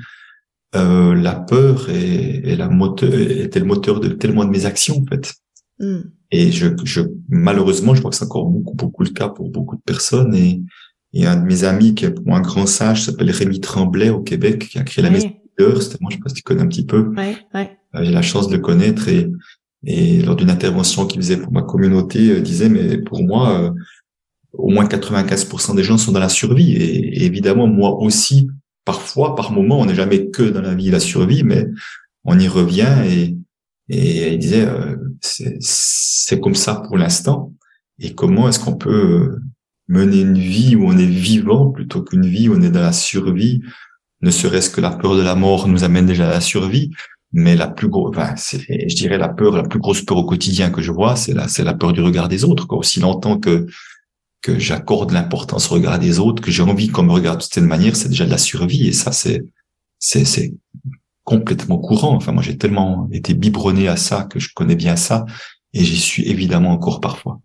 euh, la peur est, est, la moteur, était le moteur de tellement de mes actions en fait. Mm. Et je, je, malheureusement, je crois que c'est encore beaucoup, beaucoup le cas pour beaucoup de personnes. Et, et un de mes amis qui est pour moi un grand sage s'appelle Rémi Tremblay au Québec, qui a créé la maison C'était moi, je sais pas si tu connais un petit peu. Ouais, ouais. Euh, j'ai la chance de le connaître et, et lors d'une intervention qu'il faisait pour ma communauté, euh, disait, mais pour moi, euh, au moins 95% des gens sont dans la survie. Et, et, évidemment, moi aussi, parfois, par moment, on n'est jamais que dans la vie la survie, mais on y revient et, et il disait, euh, c'est comme ça pour l'instant. Et comment est-ce qu'on peut mener une vie où on est vivant plutôt qu'une vie où on est dans la survie? Ne serait-ce que la peur de la mort nous amène déjà à la survie, mais la plus grosse, enfin, c'est, je dirais la peur, la plus grosse peur au quotidien que je vois, c'est la, c'est la peur du regard des autres. Quoi. Aussi longtemps que que j'accorde l'importance au regard des autres, que j'ai envie qu'on me regarde de cette manière, c'est déjà de la survie. Et ça, c'est c'est c'est complètement courant. Enfin, moi, j'ai tellement été biberonné à ça que je connais bien ça, et j'y suis évidemment encore parfois.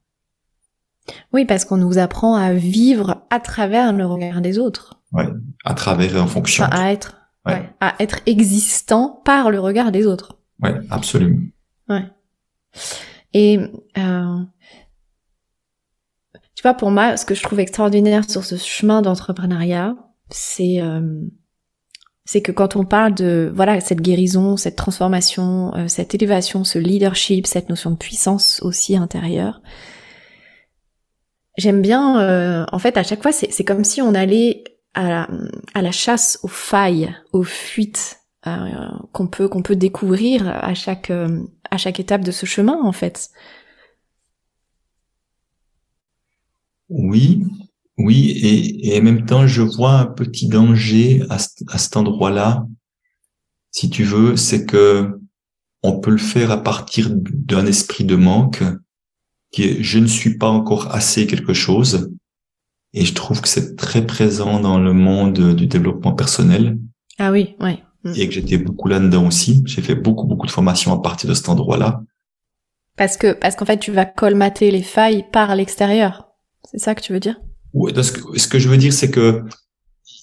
Oui, parce qu'on nous apprend à vivre à travers le regard des autres. Ouais, à travers et en fonction. à être, ouais. à être existant par le regard des autres. Ouais, absolument. Ouais. Et euh, tu vois, pour moi, ce que je trouve extraordinaire sur ce chemin d'entrepreneuriat, c'est euh, c'est que quand on parle de voilà cette guérison, cette transformation, euh, cette élévation, ce leadership, cette notion de puissance aussi intérieure, j'aime bien. Euh, en fait, à chaque fois, c'est comme si on allait à la, à la chasse aux failles, aux fuites euh, qu'on peut qu'on peut découvrir à chaque à chaque étape de ce chemin, en fait. Oui, oui, et, et en même temps, je vois un petit danger à, à cet endroit-là, si tu veux, c'est que on peut le faire à partir d'un esprit de manque, qui est je ne suis pas encore assez quelque chose, et je trouve que c'est très présent dans le monde du développement personnel. Ah oui, ouais. Mm. Et que j'étais beaucoup là-dedans aussi. J'ai fait beaucoup, beaucoup de formations à partir de cet endroit-là. Parce que, parce qu'en fait, tu vas colmater les failles par l'extérieur. C'est ça que tu veux dire? Oui, ce que, ce que je veux dire, c'est que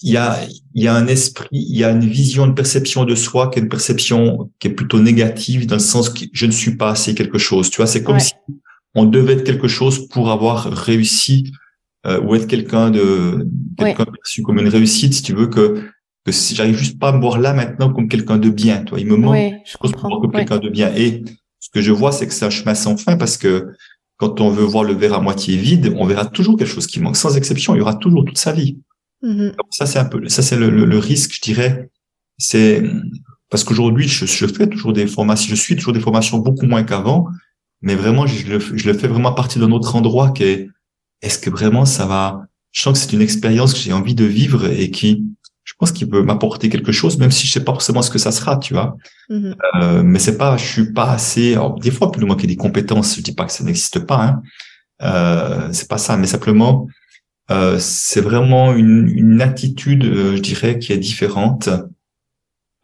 il y a, il y a un esprit, il y a une vision, une perception de soi qui est une perception qui est plutôt négative dans le sens que je ne suis pas assez quelque chose. Tu vois, c'est comme si on devait être quelque chose pour avoir réussi euh, ou être quelqu'un de quelqu'un perçu comme une réussite. Si tu veux que que si j'arrive juste pas à me voir là maintenant comme quelqu'un de bien, toi, il me manque ouais, je comprends. comme quelqu'un de bien. Et ce que je vois, c'est que c'est un chemin sans fin parce que quand on veut voir le verre à moitié vide, on verra toujours quelque chose qui manque. Sans exception, il y aura toujours toute sa vie. Mm-hmm. Ça, c'est un peu, ça, c'est le, le, risque, je dirais. C'est parce qu'aujourd'hui, je, je, fais toujours des formations, je suis toujours des formations beaucoup moins qu'avant, mais vraiment, je le, je le fais vraiment à partir d'un autre endroit qui est, est-ce que vraiment ça va, je sens que c'est une expérience que j'ai envie de vivre et qui, je pense qu'il peut m'apporter quelque chose, même si je sais pas forcément ce que ça sera, tu vois. Mm-hmm. Euh, mais c'est pas, je suis pas assez. Alors, des fois, plus ou moins qu'il y ait des compétences, je dis pas que ça n'existe pas. Hein. Euh, c'est pas ça, mais simplement, euh, c'est vraiment une, une attitude, euh, je dirais, qui est différente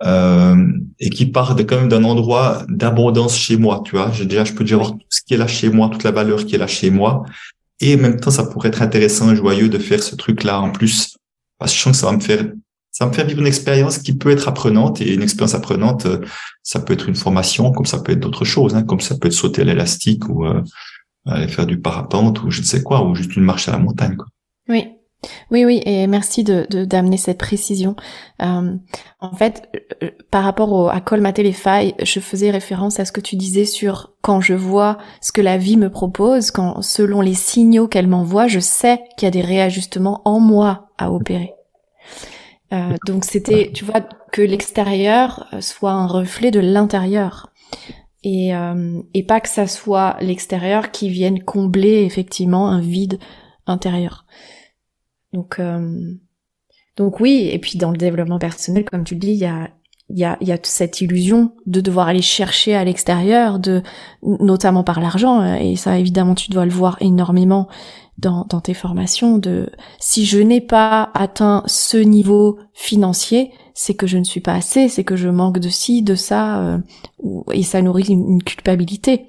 euh, et qui part de quand même d'un endroit d'abondance chez moi, tu vois. Je, déjà, je peux déjà voir tout ce qui est là chez moi, toute la valeur qui est là chez moi, et en même temps, ça pourrait être intéressant et joyeux de faire ce truc-là en plus, parce que je sens que ça va me faire ça me fait vivre une expérience qui peut être apprenante et une expérience apprenante, euh, ça peut être une formation, comme ça peut être d'autres choses, hein, comme ça peut être sauter à l'élastique ou euh, aller faire du parapente ou je ne sais quoi, ou juste une marche à la montagne. Quoi. Oui. Oui, oui, et merci de d'amener cette précision. Euh, en fait, euh, par rapport au, à colmater les failles, je faisais référence à ce que tu disais sur quand je vois ce que la vie me propose, quand selon les signaux qu'elle m'envoie, je sais qu'il y a des réajustements en moi à opérer. Euh, donc c'était, tu vois, que l'extérieur euh, soit un reflet de l'intérieur. Et, euh, et pas que ça soit l'extérieur qui vienne combler effectivement un vide intérieur. Donc, donc oui, et puis dans le développement personnel, comme tu le dis, il y a, y cette illusion de devoir aller chercher à l'extérieur, de notamment par l'argent, euh, et ça évidemment tu dois le voir énormément dans, dans tes formations, de si je n'ai pas atteint ce niveau financier, c'est que je ne suis pas assez, c'est que je manque de ci, de ça, euh, et ça nourrit une, culpabilité.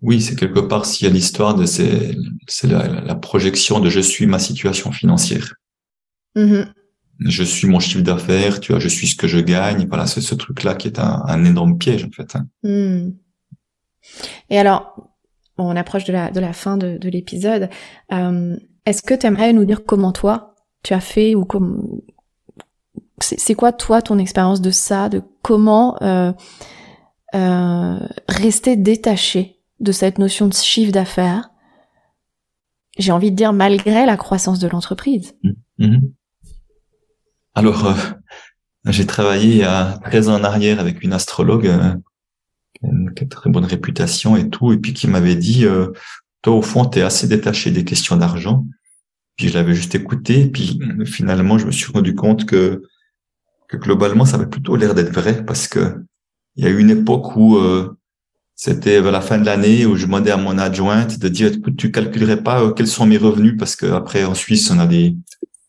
Oui, c'est quelque part s'il y a l'histoire de c'est la, la, projection de je suis ma situation financière. Mm-hmm je suis mon chiffre d'affaires, tu vois, je suis ce que je gagne. Voilà, c'est ce truc-là qui est un, énorme piège en fait. Hein. Hmm. Et alors, on approche de la de la fin de, de l'épisode. Euh, Est-ce que tu aimerais nous dire comment toi tu as fait ou comme c'est quoi toi ton expérience de ça, de comment euh, euh, rester détaché de cette notion de chiffre d'affaires J'ai envie de dire malgré la croissance de l'entreprise. Mmh. Mmh. Alors, euh, j'ai travaillé à 13 ans en arrière avec une astrologue euh, qui a une très bonne réputation et tout, et puis qui m'avait dit, euh, toi au fond, tu es assez détaché des questions d'argent. Puis je l'avais juste écouté, et puis finalement, je me suis rendu compte que, que globalement, ça avait plutôt l'air d'être vrai, parce que il y a eu une époque où c'était vers la fin de l'année où je demandais à mon adjointe de dire, tu calculerais pas quels sont mes revenus, parce que après en Suisse, on a des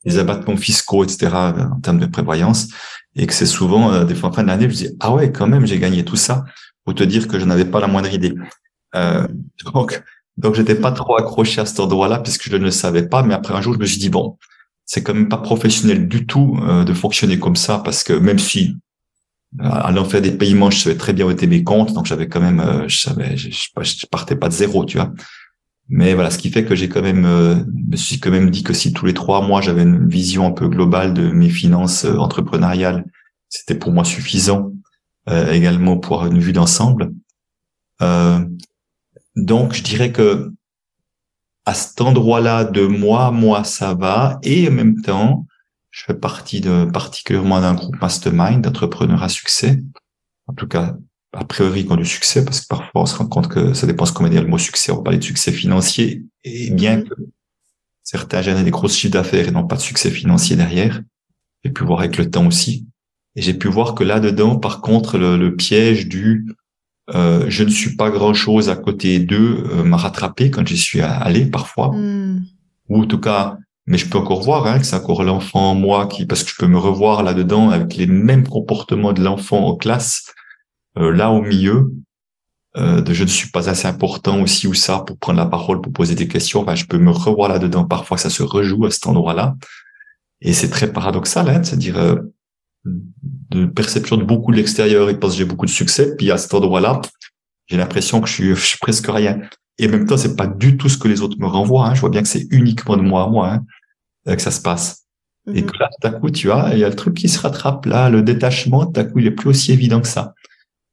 les abattements fiscaux, etc., en termes de prévoyance, et que c'est souvent, euh, des fois en fin d'année, je dis, ah ouais, quand même, j'ai gagné tout ça, pour te dire que je n'avais pas la moindre idée. Euh, donc, donc j'étais pas trop accroché à cet endroit-là, puisque je ne le savais pas, mais après un jour, je me suis dit, bon, c'est quand même pas professionnel du tout euh, de fonctionner comme ça, parce que même si allant faire des paiements, je savais très bien où étaient mes comptes, donc j'avais quand même, je savais, je, partais pas de zéro, tu vois. Mais voilà, ce qui fait que j'ai quand même, euh, me suis quand même dit que si tous les trois mois j'avais une vision un peu globale de mes finances euh, entrepreneuriales, c'était pour moi suffisant euh, également pour une vue d'ensemble. Euh, donc, je dirais que à cet endroit-là de moi, moi ça va, et en même temps, je fais partie de particulièrement d'un groupe mastermind d'entrepreneurs à succès. En tout cas, a priori qui ont du succès, parce que parfois on se rend compte que ça dépend ce qu'on va dire le mot succès. On va parler de succès financier, et bien mm-hmm. que certains génèrent des gros chiffres d'affaires et n'ont pas de succès financier derrière, j'ai pu voir avec le temps aussi. Et j'ai pu voir que là-dedans, par contre, le, piège du euh, je ne suis pas grand-chose à côté d'eux euh, m'a rattrapé quand j'y suis allé parfois. Mm. Ou en tout cas, mais je peux encore voir hein, que c'est encore l'enfant en moi qui, parce que je peux me revoir là-dedans avec les mêmes comportements de l'enfant en classe, euh, là au milieu, euh, de je ne suis pas assez important aussi ou ça pour prendre la parole, pour poser des questions. Enfin, je peux me revoir là-dedans. Parfois, ça se rejoue à cet endroit-là. Et c'est très paradoxal, hein, c'est-à-dire euh, de perception de beaucoup de l'extérieur, ils pensent que j'ai beaucoup de succès, puis à cet endroit-là, j'ai l'impression que je suis, je suis, presque rien. Et en même temps, c'est pas du tout ce que les autres me renvoient. Hein. Je vois bien que c'est uniquement de moi à moi hein, que ça se passe. Et mm-hmm. que là, tout à coup, tu vois, il y a le truc qui se rattrape là, le détachement, tout à coup, il est plus aussi évident que ça.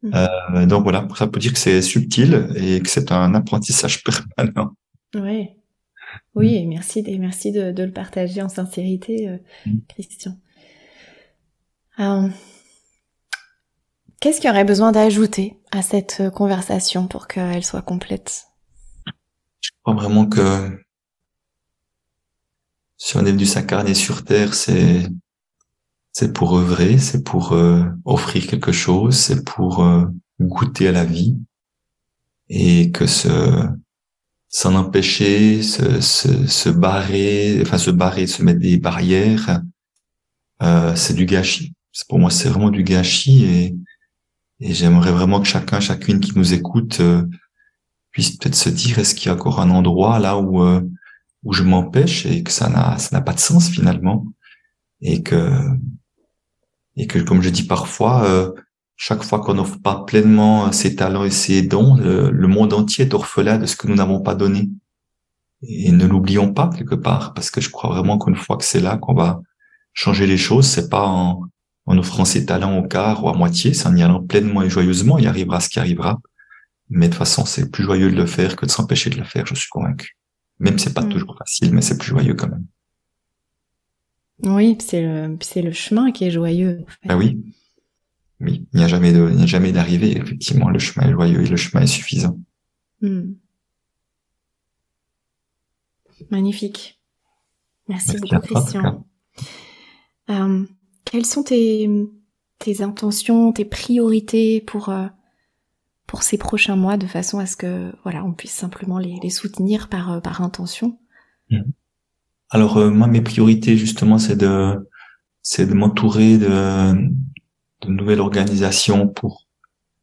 Mm. Euh, donc voilà, ça peut dire que c'est subtil et que c'est un apprentissage (laughs) permanent. Oui, oui, et merci, et merci de, le partager en sincérité, euh, mm. Christian. Euh, qu'est-ce qu'il y aurait besoin d'ajouter à cette conversation pour qu'elle soit complète? Je crois vraiment que si on est venu s'incarner sur Terre, c'est c'est pour œuvrer, c'est pour euh, offrir quelque chose, c'est pour euh, goûter à la vie et que se s'en empêcher, se, se, se, barrer, enfin se barrer, se mettre des barrières, euh, c'est du gâchis. Pour moi, c'est vraiment du gâchis et, et j'aimerais vraiment que chacun, chacune qui nous écoute euh, puisse peut-être se dire est-ce qu'il y a encore un endroit là où où je m'empêche et que ça n'a pas de sens finalement et que et que, comme je dis parfois, euh, chaque fois qu'on n'offre pas pleinement ses talents et ses dons, le, monde entier est orphelin de ce que nous n'avons pas donné. Et ne l'oublions pas quelque part, parce que je crois vraiment qu'une fois que c'est là qu'on va changer les choses, c'est pas en, en offrant ses talents au quart ou à moitié, c'est en y allant pleinement et joyeusement, il arrivera ce qui arrivera. Mais de toute façon, c'est plus joyeux de le faire que de s'empêcher de le faire, je suis convaincu. Même si c'est pas mm. toujours facile, mais c'est plus joyeux quand même. Oui, c'est le, c'est le chemin qui est joyeux. Ah oui. Oui, il n'y a jamais de, il n'y a jamais d'arrivée. Effectivement, le chemin est joyeux et le chemin est suffisant. Hmm. Magnifique. Merci, beaucoup, Christian. Euh, quels sont tes, tes intentions, tes priorités pour pour ces prochains mois de façon à ce que voilà on puisse simplement les, les soutenir par par intention. Mmh. Alors moi mes priorités justement c'est de c'est de m'entourer de, de nouvelles organisations pour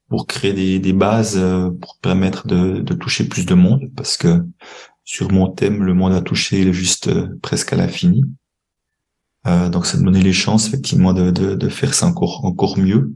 pour créer des, des bases pour permettre de, de toucher plus de monde parce que sur mon thème, le monde a touché juste euh, presque à l'infini. Euh, donc, ça me donnait les chances effectivement de, de, de faire ça encore encore mieux.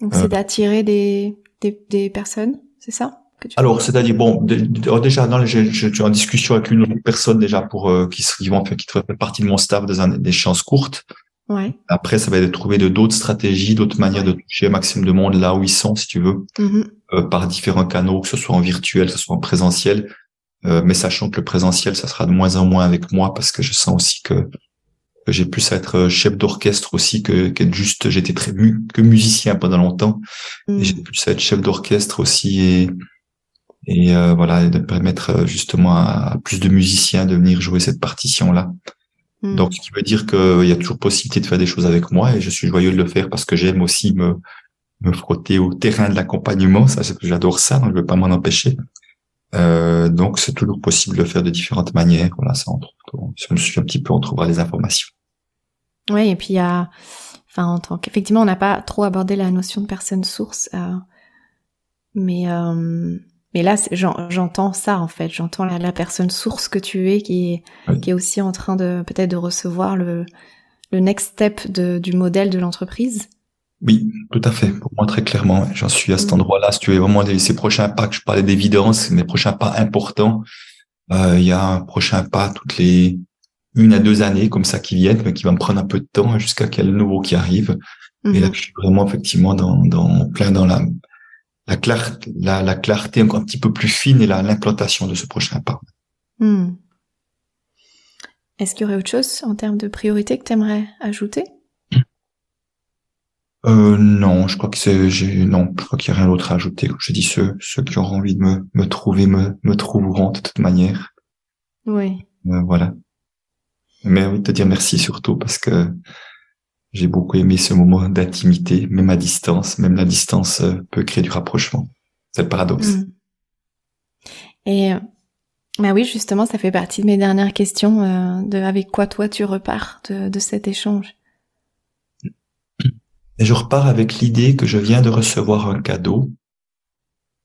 Donc, c'est euh, d'attirer des, des, des personnes, c'est ça alors, c'est-à-dire bon, déjà, non, je, je, suis en discussion avec une autre personne déjà pour euh, qui, qui vont faire qui fait partie de mon staff des, des chances courtes. Ouais. Après, ça va être de trouver de d'autres stratégies, d'autres manières de toucher un maximum de monde là où ils sont, si tu veux, mm-hmm. euh, par différents canaux, que ce soit en virtuel, que ce soit en présentiel. Euh, mais sachant que le présentiel, ça sera de moins en moins avec moi parce que je sens aussi que, j'ai plus à être euh, chef d'orchestre aussi que qu'être juste, j'étais très mu que musicien pendant longtemps et j'ai mm. plus à être chef d'orchestre aussi et et euh, voilà de permettre justement à, plus de musiciens de venir jouer cette partition là. Mm. Donc ce qui veut dire qu'il y a toujours possibilité de faire des choses avec moi et je suis joyeux de le faire parce que j'aime aussi me me frotter au terrain de l'accompagnement, ça j'adore ça, donc je veux pas m'en empêcher. Euh, donc c'est toujours possible de le faire de différentes manières. Voilà, ça entre, si on suit un petit peu, on trouvera les informations. Oui, et puis il y a, enfin en tant qu'effectivement, on n'a pas trop abordé la notion de personne source, euh, mais euh, mais là j'entends ça en fait, j'entends la, la, personne source que tu es qui est qui est aussi en train de peut-être de recevoir le le next step de, du modèle de l'entreprise oui, tout à fait. Pour moi, très clairement, j'en suis à cet mm. endroit-là. Si tu veux vraiment ces prochains pas, que je parlais d'évidence, mes prochains pas importants, euh, il y a un prochain pas toutes les une à deux années comme ça qui viennent, mais qui va me prendre un peu de temps jusqu'à quel nouveau qui arrive. Et là, mm-hmm. je suis vraiment effectivement dans, dans plein dans la la clarté, la, la clarté encore un petit peu plus fine et l'implantation de ce prochain pas. Mm. Est-ce qu'il y aurait autre chose en termes de priorité que tu aimerais ajouter? Euh, non, je crois que c'est, j'ai, non, je crois qu'il n'y a rien d'autre à ajouter. je dis, ceux, ceux qui auront envie de me, me trouver, me, me trouveront de toute manière. Oui. Euh, voilà. Mais envie de te dire merci surtout parce que j'ai beaucoup aimé ce moment d'intimité, même à distance, même la distance euh, peut créer du rapprochement. C'est le paradoxe. Mm. Et, bah oui, justement, ça fait partie de mes dernières questions, euh, de avec quoi toi tu repars de, de cet échange? Et je repars avec l'idée que je viens de recevoir un cadeau,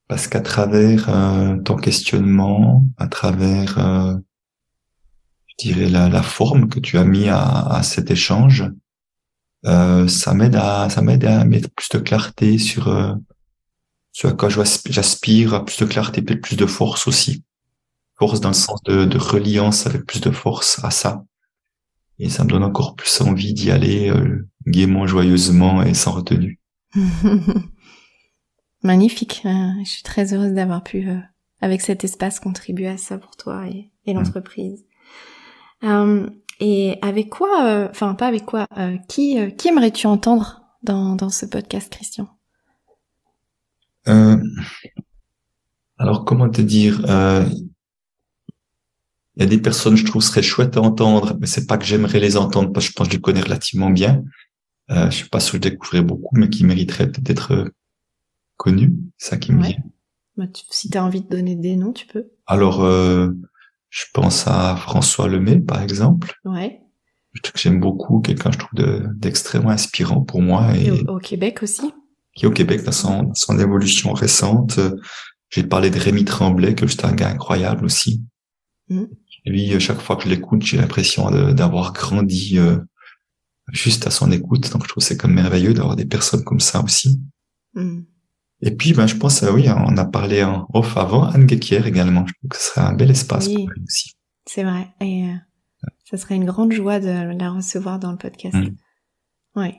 parce qu'à travers euh, ton questionnement, à travers, euh, je dirais, la, la, forme que tu as mis à, à cet échange, euh, ça m'aide à ça m'aide à mettre plus de clarté sur euh, ce à quoi j'aspire, à plus de clarté, peut-être plus de force aussi, force dans le sens de, de reliance avec plus de force à ça. Et ça me donne encore plus envie d'y aller euh, gaiement, joyeusement et sans retenue. (laughs) Magnifique. Euh, je suis très heureuse d'avoir pu, euh, avec cet espace, contribuer à ça pour toi et, et mm. L'entreprise. et avec quoi, enfin pas avec quoi, qui, qui aimerais-tu entendre dans, dans ce podcast, Christian? Alors comment te dire il y a des personnes, je trouve, seraient chouettes à entendre, mais c'est pas que j'aimerais les entendre parce que je pense que je les connais relativement bien. Euh, je sais pas si je découvrirais beaucoup, mais qui mériteraient d'être euh, connus. C'est ça qui me vient. Bah, si tu as envie de donner des noms, tu peux. Alors, euh, je pense à François Lemay, par exemple. Ouais. J'aime beaucoup, quelqu'un, je trouve, d'extrêmement inspirant pour moi. Et, au, Québec aussi. Qui est au Québec dans son, dans son évolution récente. J'ai parlé de Rémi Tremblay, que c'est un gars incroyable aussi. Mm. Lui, chaque fois que je l'écoute, j'ai l'impression d'avoir grandi euh, juste à son écoute. Donc, je trouve c'est comme merveilleux d'avoir des personnes comme ça aussi. Mm. Et puis, ben, je pense, oui, on a parlé en off avant, Anne Gekier également. Je trouve que ce serait un bel espace pour lui aussi. C'est vrai. Et euh, ça serait une grande joie de la recevoir dans le podcast. Mm. Oui.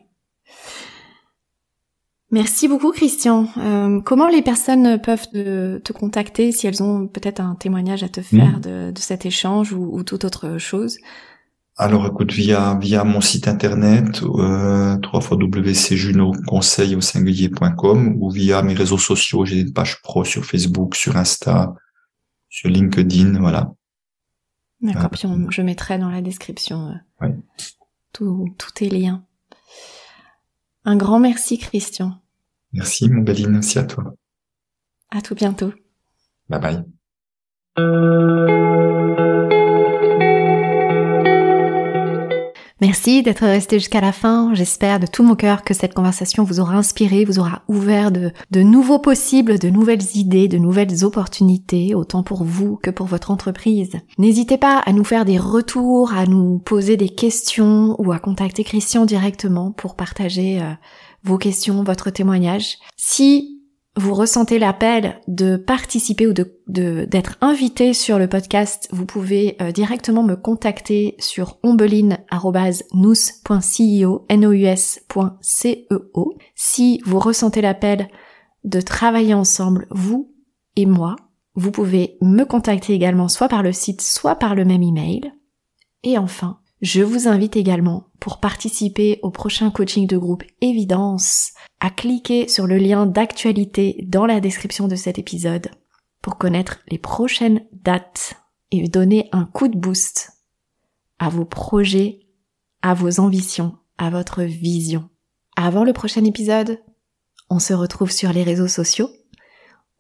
Merci beaucoup Christian. Euh, comment les personnes peuvent te, contacter si elles ont peut-être un témoignage à te faire de, cet échange ou, toute autre chose? Alors écoute, via via mon site internet euh, www.cjunoconseil au singulier.com ou via mes réseaux sociaux, j'ai une page pro sur Facebook, sur Insta, sur LinkedIn, voilà. D'accord, puis je mettrai dans la description euh, tous tes liens. Un grand merci Christian. Merci mon Béline, merci à toi. À tout bientôt. Bye bye. Merci d'être resté jusqu'à la fin. J'espère de tout mon cœur que cette conversation vous aura inspiré, vous aura ouvert de, nouveaux possibles, de nouvelles idées, de nouvelles opportunités, autant pour vous que pour votre entreprise. N'hésitez pas à nous faire des retours, à nous poser des questions ou à contacter Christian directement pour partager euh, vos questions, votre témoignage. Si vous ressentez l'appel de participer ou d'être invité sur le podcast, vous pouvez euh, directement me contacter sur ombeline@nous.ceo nous.ceo. Si vous ressentez l'appel de travailler ensemble, vous et moi, vous pouvez me contacter également soit par le site, soit par le même email. Et enfin, je vous invite également, pour participer au prochain coaching de groupe Évidence, à cliquer sur le lien d'actualité dans la description de cet épisode pour connaître les prochaines dates et donner un coup de boost à vos projets, à vos ambitions, à votre vision. Avant le prochain épisode, on se retrouve sur les réseaux sociaux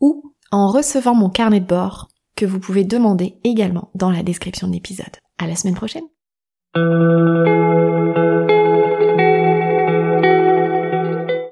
ou en recevant mon carnet de bord que vous pouvez demander également dans la description de l'épisode. À la semaine prochaine! Música